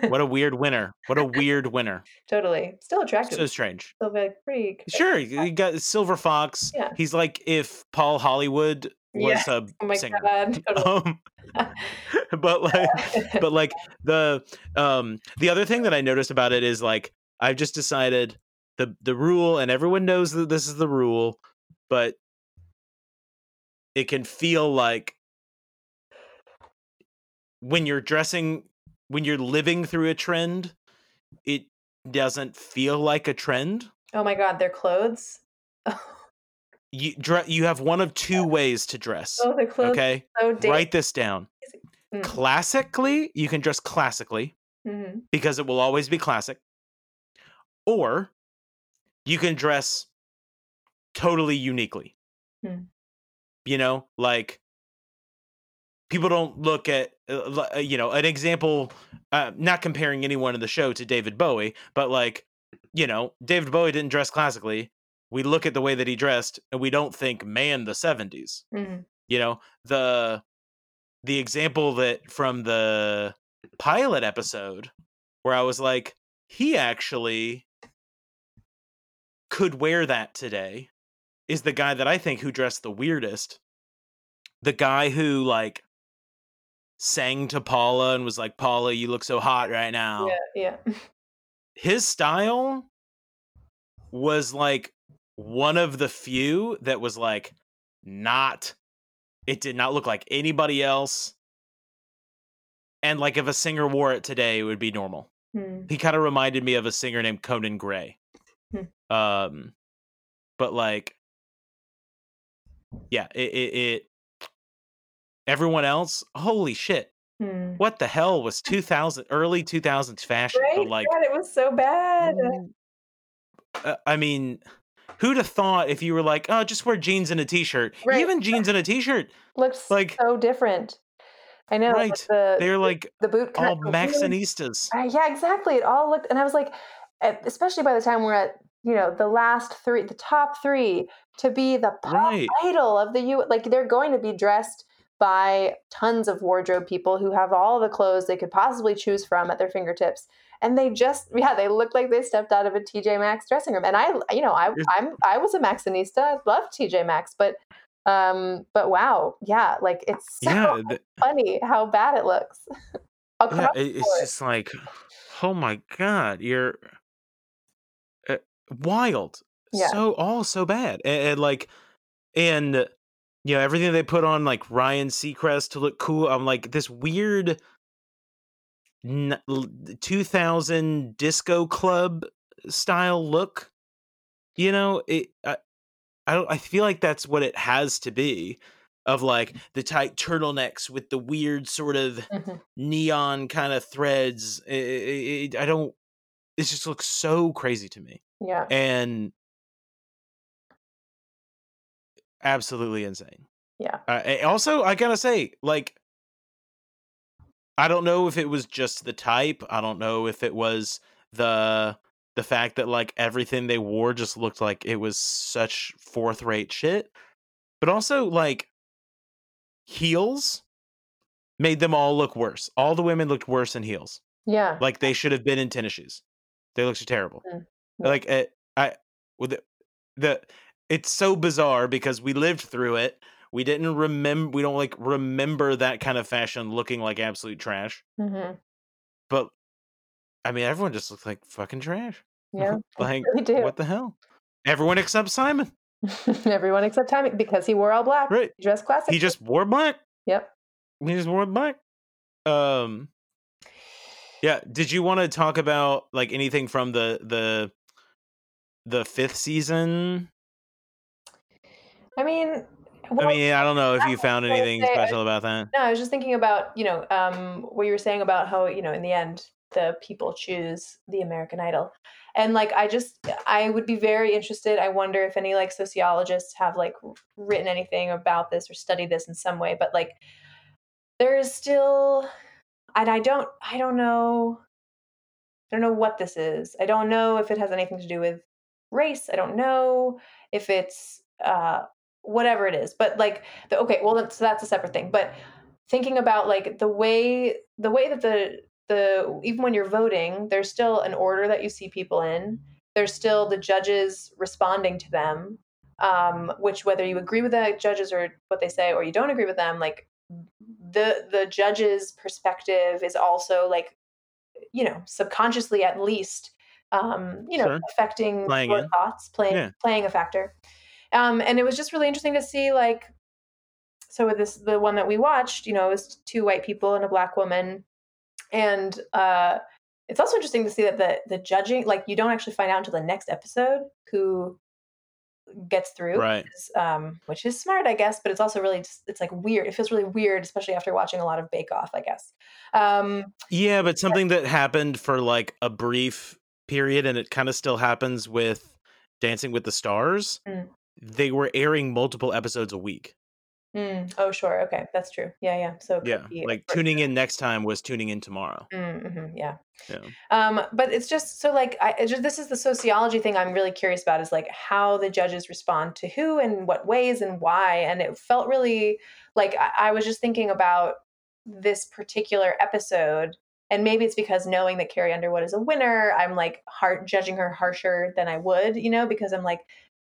what a weird winner what a weird winner totally. Still attractive. so strange Still like pretty. sure you got silver fox Yeah. he's like if paul hollywood was Yeah. a Oh my singer god. Totally. um but like but like the um the other thing that i noticed about it is like i've just decided the the rule and everyone knows that this is the rule but it can feel like when you're dressing when you're living through a trend it doesn't feel like a trend oh my god, their clothes. you dre- you have one of two ways to dress Oh, their clothes okay so write this down Mm. classically you can dress classically Mhm. because it will always be classic. Or you can dress totally uniquely. Hmm. You know, like people don't look at, uh, uh, you know, an example, uh, not comparing anyone in the show to David Bowie, but like, you know, David Bowie didn't dress classically. We look at the way that he dressed and we don't think, man, the 70s Mhm. you know the the example that from the pilot episode where i was like he actually could wear that today is the guy that i think who dressed the weirdest. The guy who like sang to paula and was like paula you look so hot right now. Yeah, yeah. his style was like one of the few that was like not it did not look like anybody else. And like if a singer wore it today it would be normal. Hmm. he kind of reminded me of a singer named conan gray Hmm. um but like yeah it, it, it everyone else holy shit Hmm. what the hell was 2000 early 2000s fashion? Right? But like, God, it was so bad. mm, uh, I mean, who'd have thought if you were like, oh, just wear jeans and a t-shirt, Right. even jeans and a t-shirt, Looks like- so different. I know. Right. The, they're like the boot all Maxxinistas. Uh, yeah, exactly. It all looked, and I was like, especially by the time we're at, you know, the last three, the top three, to be the pop Right. idol of the U. Like they're going to be dressed by tons of wardrobe people who have all the clothes they could possibly choose from at their fingertips, and they just, yeah, they look like they stepped out of a TJ Maxx dressing room. And I, you know, I, I'm, I was a Maxxinista, I loved TJ Maxx, but, um, but wow, yeah, like it's so Yeah, th- funny how bad it looks. yeah, the it's just like, oh my god, you're wild. Yeah. So all so bad, and, and like, and you know everything they put on like Ryan Seacrest to look cool. I'm like this weird. 2000 disco club style look you know it I, I don't i feel like that's what it has to be of like the tight turtlenecks with the weird sort of Mhm. neon kind of threads I- I I- I don't it just looks so crazy to me yeah. and absolutely insane Yeah. uh, also i gotta say like i don't know if it was just the type i don't know if it was the the fact that like everything they wore just looked like it was such fourth rate shit but also like heels made them all look worse all the women looked worse in heels Yeah. like they should have been in tennis shoes. They looked terrible. Yeah. Like uh, I with the, the it's so bizarre because we lived through it. We didn't remember. We don't like remember that kind of fashion looking like absolute trash. hmm But I mean, everyone just looked like fucking trash. Yeah. like really what the hell? Everyone except Simon. Everyone except Tommy because he wore all black. Right. He dressed classic. He just wore black. Yep. He just wore black. Um. Yeah. Did you want to talk about like anything from the the the fifth season? I mean, I mean, I don't know if you found anything say, I- special about that. no, I was just thinking about you know um, what you were saying about how you know in the end the people choose the American Idol, and like I just I would be very interested. I wonder if any like sociologists have like written anything about this or studied this in some way, but like there is still and I don't I don't know I don't know what this is. I don't know if it has anything to do with race. I don't know if it's uh whatever it is. But like the okay, well that's so that's a separate thing. But thinking about like the way the way that the the even when you're voting, there's still an order that you see people in. There's still the judges responding to them. Um, which whether you agree with the judges or what they say or you don't agree with them, like the the judge's perspective is also like you know subconsciously at least um you know Sure. affecting Playing your in. thoughts playing Yeah. playing a factor um and it was just really interesting to see like so with this the one that we watched you know it was two white people and a black woman and uh it's also interesting to see that the the judging like you don't actually find out until the next episode who gets through Right. which is, um, which is smart, I guess, but it's also really just, it's like weird. It feels really weird, especially after watching a lot of Bake Off, I guess. Um, Yeah, but something that happened for like a brief period, and it kind of still happens with Dancing with the Stars. Mm. They were airing multiple episodes a week. Mm, oh, sure, okay, that's true. Yeah, yeah. So it could Yeah, be like tuning in next time was tuning in tomorrow. Mm, mhm, yeah. Yeah. Um, but it's just so like I just, this is the sociology thing I'm really curious about is like how the judges respond to who and what ways and why. And it felt really like I, I was just thinking about this particular episode. And maybe it's because knowing that Carrie Underwood is a winner, I'm like hard judging her harsher than I would, you know, because I'm like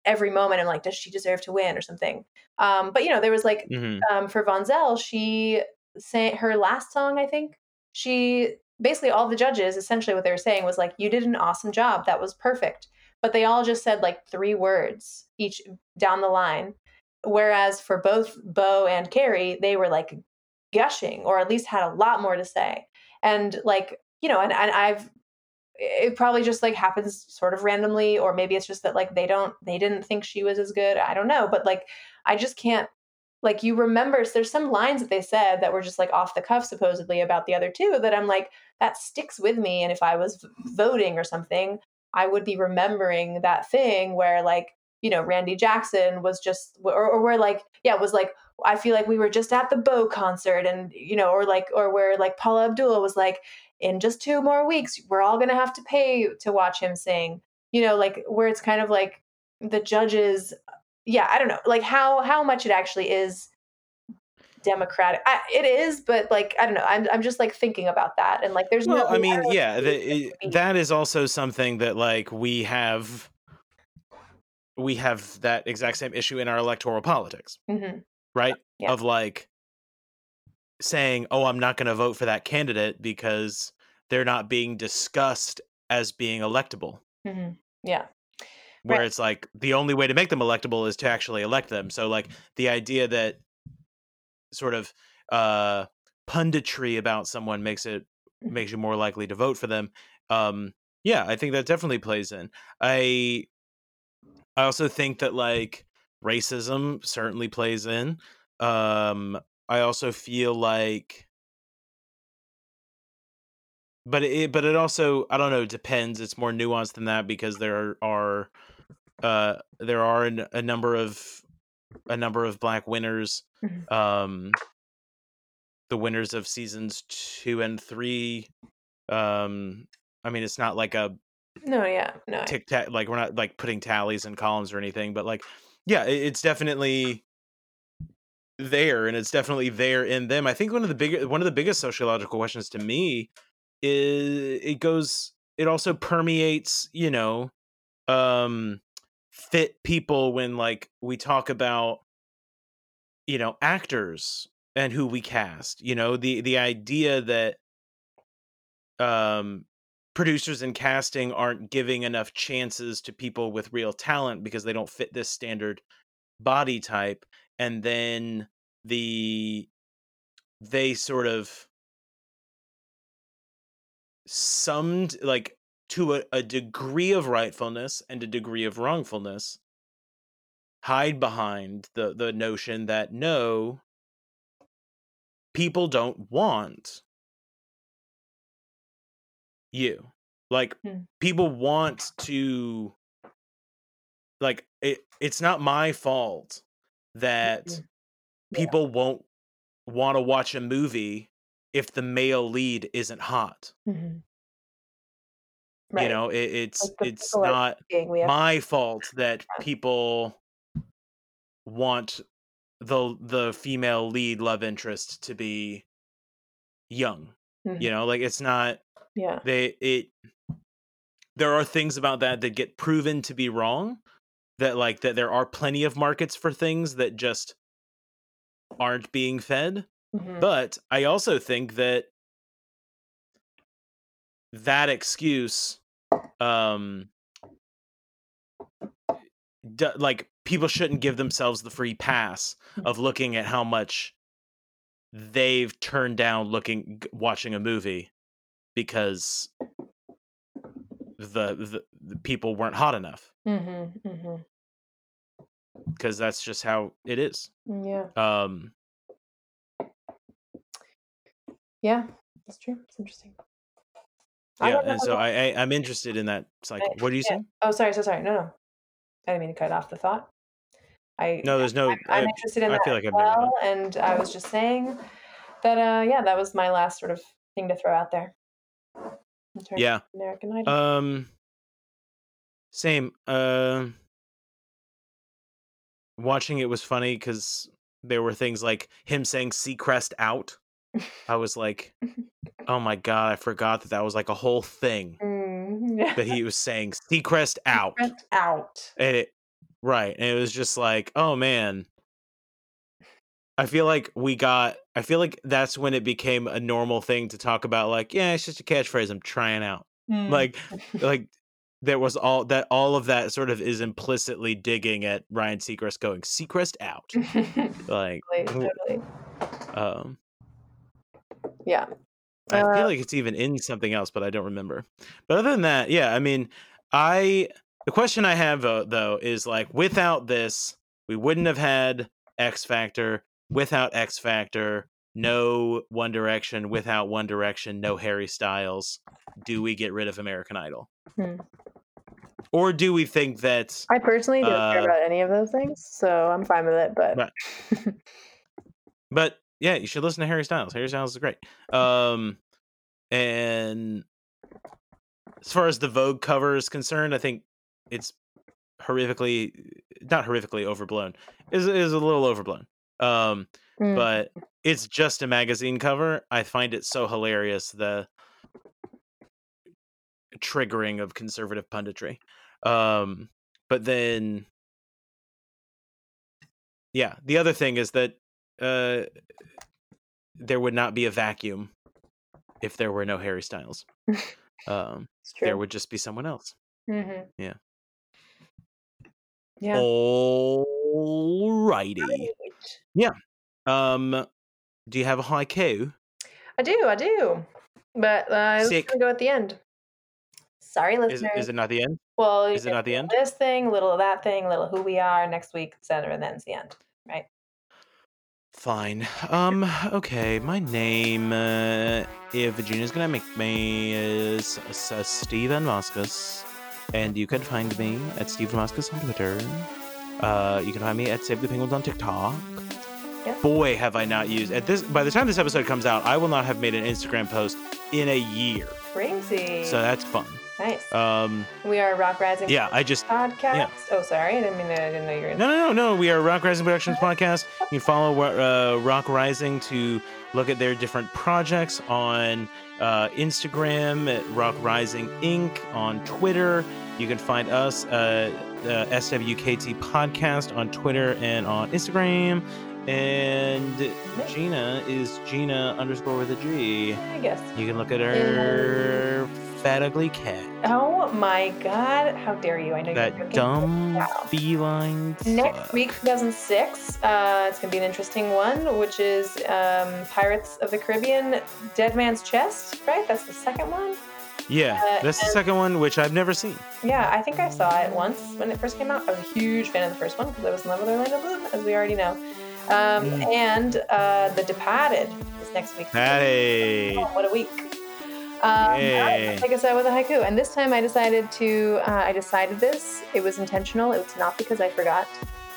every moment I'm like, does she deserve to win or something? Um, but you know, there was like hmm um, for Vonzell, she sang her last song, I think. She basically all the judges essentially what they were saying was like, "You did an awesome job. That was perfect." But they all just said like three words each down the line. Whereas for both Bo and Carrie, they were like gushing, or at least had a lot more to say. And like you know, and, and I've it probably just like happens sort of randomly or maybe it's just that like they don't they didn't think she was as good i don't know but like i just can't like you remember there's some lines that they said that were just like off the cuff supposedly about the other two that I'm like that sticks with me and if I was voting or something I would be remembering that thing where like you know Randy Jackson was just or, or where like yeah was like I feel like we were just at the Bo concert and you know or like or where like Paula Abdul was like in just two more weeks we're all going to have to pay to watch him sing you know like where it's kind of like the judges yeah i don't know like how how much it actually is democratic I, it is but like i don't know I'm, I'm just like thinking about that and like there's well no i mean yeah the, it, that is also something that like we have we have that exact same issue in our electoral politics mm-hmm. right Yeah. of like saying oh i'm not going to vote for that candidate because they're not being discussed as being electable Mm-hmm. yeah where Right. it's like the only way to make them electable is to actually elect them so like the idea that sort of uh punditry about someone makes it Mhm. makes you more likely to vote for them um yeah i think that definitely plays in i i also think that like racism certainly plays in um i also feel like but it but it also i don't know depends it's more nuanced than that because there are uh there are an, a number of a number of black winners Mhm. um the winners of seasons 2 and 3 um i mean it's not like a no yeah no tic tac like we're not like putting tallies and columns or anything but like yeah it's definitely there and it's definitely there in them. I think one of the big one of the biggest sociological questions to me is it goes it also permeates you know um fit people when like we talk about you know actors and who we cast you know the the idea that um producers and casting aren't giving enough chances to people with real talent because they don't fit this standard body type and then the they sort of summed like to a, a degree of rightfulness and a degree of wrongfulness hide behind the the notion that no people don't want you like Hmm. people want to like it it's not my fault that Mhm. Yeah. people won't want to watch a movie if the male lead isn't hot Mhm. you know it, it's Like it's not thinking we have my fault that people want the the female lead love interest to be young Mhm. you know like it's not yeah they it there are things about that that get proven to be wrong that like that there are plenty of markets for things that just aren't being fed Mhm. but i also think that that excuse um d- like people shouldn't give themselves the free pass of looking at how much they've turned down looking g- watching a movie because the the, the people weren't hot enough Mhm. Mhm. Because that's just how it is yeah um yeah that's true it's interesting yeah and so I, I i'm interested in that cycle what are you yeah. saying oh sorry so sorry no no i didn't mean to cut off the thought i no there's no I'm, I'm I- interested in I that feel like I've well, and I was just saying that uh yeah, that was my last sort of thing to throw out there. yeah American Idol. Um, same. Uh, watching it was funny because there were things like him saying "Seacrest out." I was like, "Oh my god, I forgot that that was like a whole thing Mm, yeah. that he was saying Seacrest out." Went out. And it, right, and it was just like, "Oh man." I feel like we got. I feel like that's when it became a normal thing to talk about. Like, yeah, it's just a catchphrase I'm trying out. Mm. Like, like there was all that all of that sort of is implicitly digging at Ryan Seacrest going Seacrest out. Like totally, totally. um Yeah. I Uh, feel like it's even in something else, but I don't remember. But other than that, yeah, I mean, I the question I have uh, though is like without this, we wouldn't have had X Factor, without X Factor, no One Direction, without One Direction, no Harry Styles, do we get rid of American Idol? Hmm. Or do we think that I personally don't care Uh, about any of those things, so I'm fine with it. But Right. but yeah, you should listen to Harry Styles. Harry Styles is great. Um and as far as the Vogue cover is concerned, I think it's horrifically not horrifically overblown. Is is a little overblown. Um Mm. but it's just a magazine cover. I find it so hilarious the triggering of conservative punditry. Um, but then, yeah, the other thing is that uh, there would not be a vacuum if there were no Harry Styles. um, there would just be someone else. Mhm. Yeah. Yeah. Alrighty. Yeah. Um, do you have a haiku? I do. I do. But uh, I was gonna go at the end. Sorry, Is, listeners. is it not the end? well, is it not the end? This thing, little of that thing, little who we are next week, etc. And then it's the end. Right. Fine. Um. Okay. My name, uh, if Virginia's gonna make me, is uh, Steven Moscus, and you can find me at Steven Moscus on Twitter. Uh, you can find me at Save the Penguins on TikTok. Yeah. Boy, have I not used at this. By the time this episode comes out, I will not have made an Instagram post in a year. Crazy. So that's fun. Nice. Um. we are Rock Rising. Yeah. I just. podcast. Oh, sorry. I didn't mean to, I didn't know you were in. No, no, no, no. We are Rock Rising Productions podcast. You can follow uh, Rock Rising to look at their different projects on uh, Instagram at Rock Rising Inc. on Twitter. You can find us uh, uh, SWKT podcast on Twitter and on Instagram. And Gina is Gina underscore with a G. I guess. You can look at her fat ugly cat. Oh my God! How dare you? I know you're That dumb feline. Next week, 2006, uh, it's going to be an interesting one, which is um, Pirates of the Caribbean, Dead Man's Chest, right? That's the second one. Yeah, Uh, that's the second one, which I've never seen. Yeah, I think I saw it once when it first came out. I was a huge fan of the first one because I was in love with Orlando Bloom, as we already know. Um, Mm. And uh, The Departed is next week. Hey, Oh, what a week. Um, all right, Yay. let's take us out with a haiku. And this time I decided to, uh, I decided this. It was intentional. It was not because I forgot.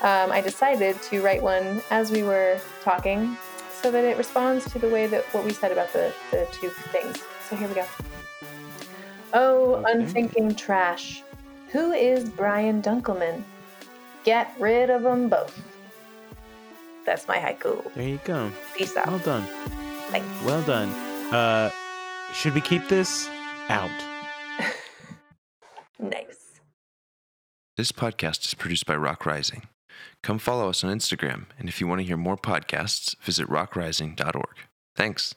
Um, I decided to write one as we were talking so that it responds to the way that what we said about the, the two things. So here we go. Oh, Okay. unthinking trash. Who is Brian Dunkleman? Get rid of them both. That's my haiku. there you go. Peace out. Well done. Thanks. Well done. Uh, should we keep this out? Nice. This podcast is produced by Rock Rising. Come follow us on Instagram, and if you want to hear more podcasts, visit rockrising.org. Thanks.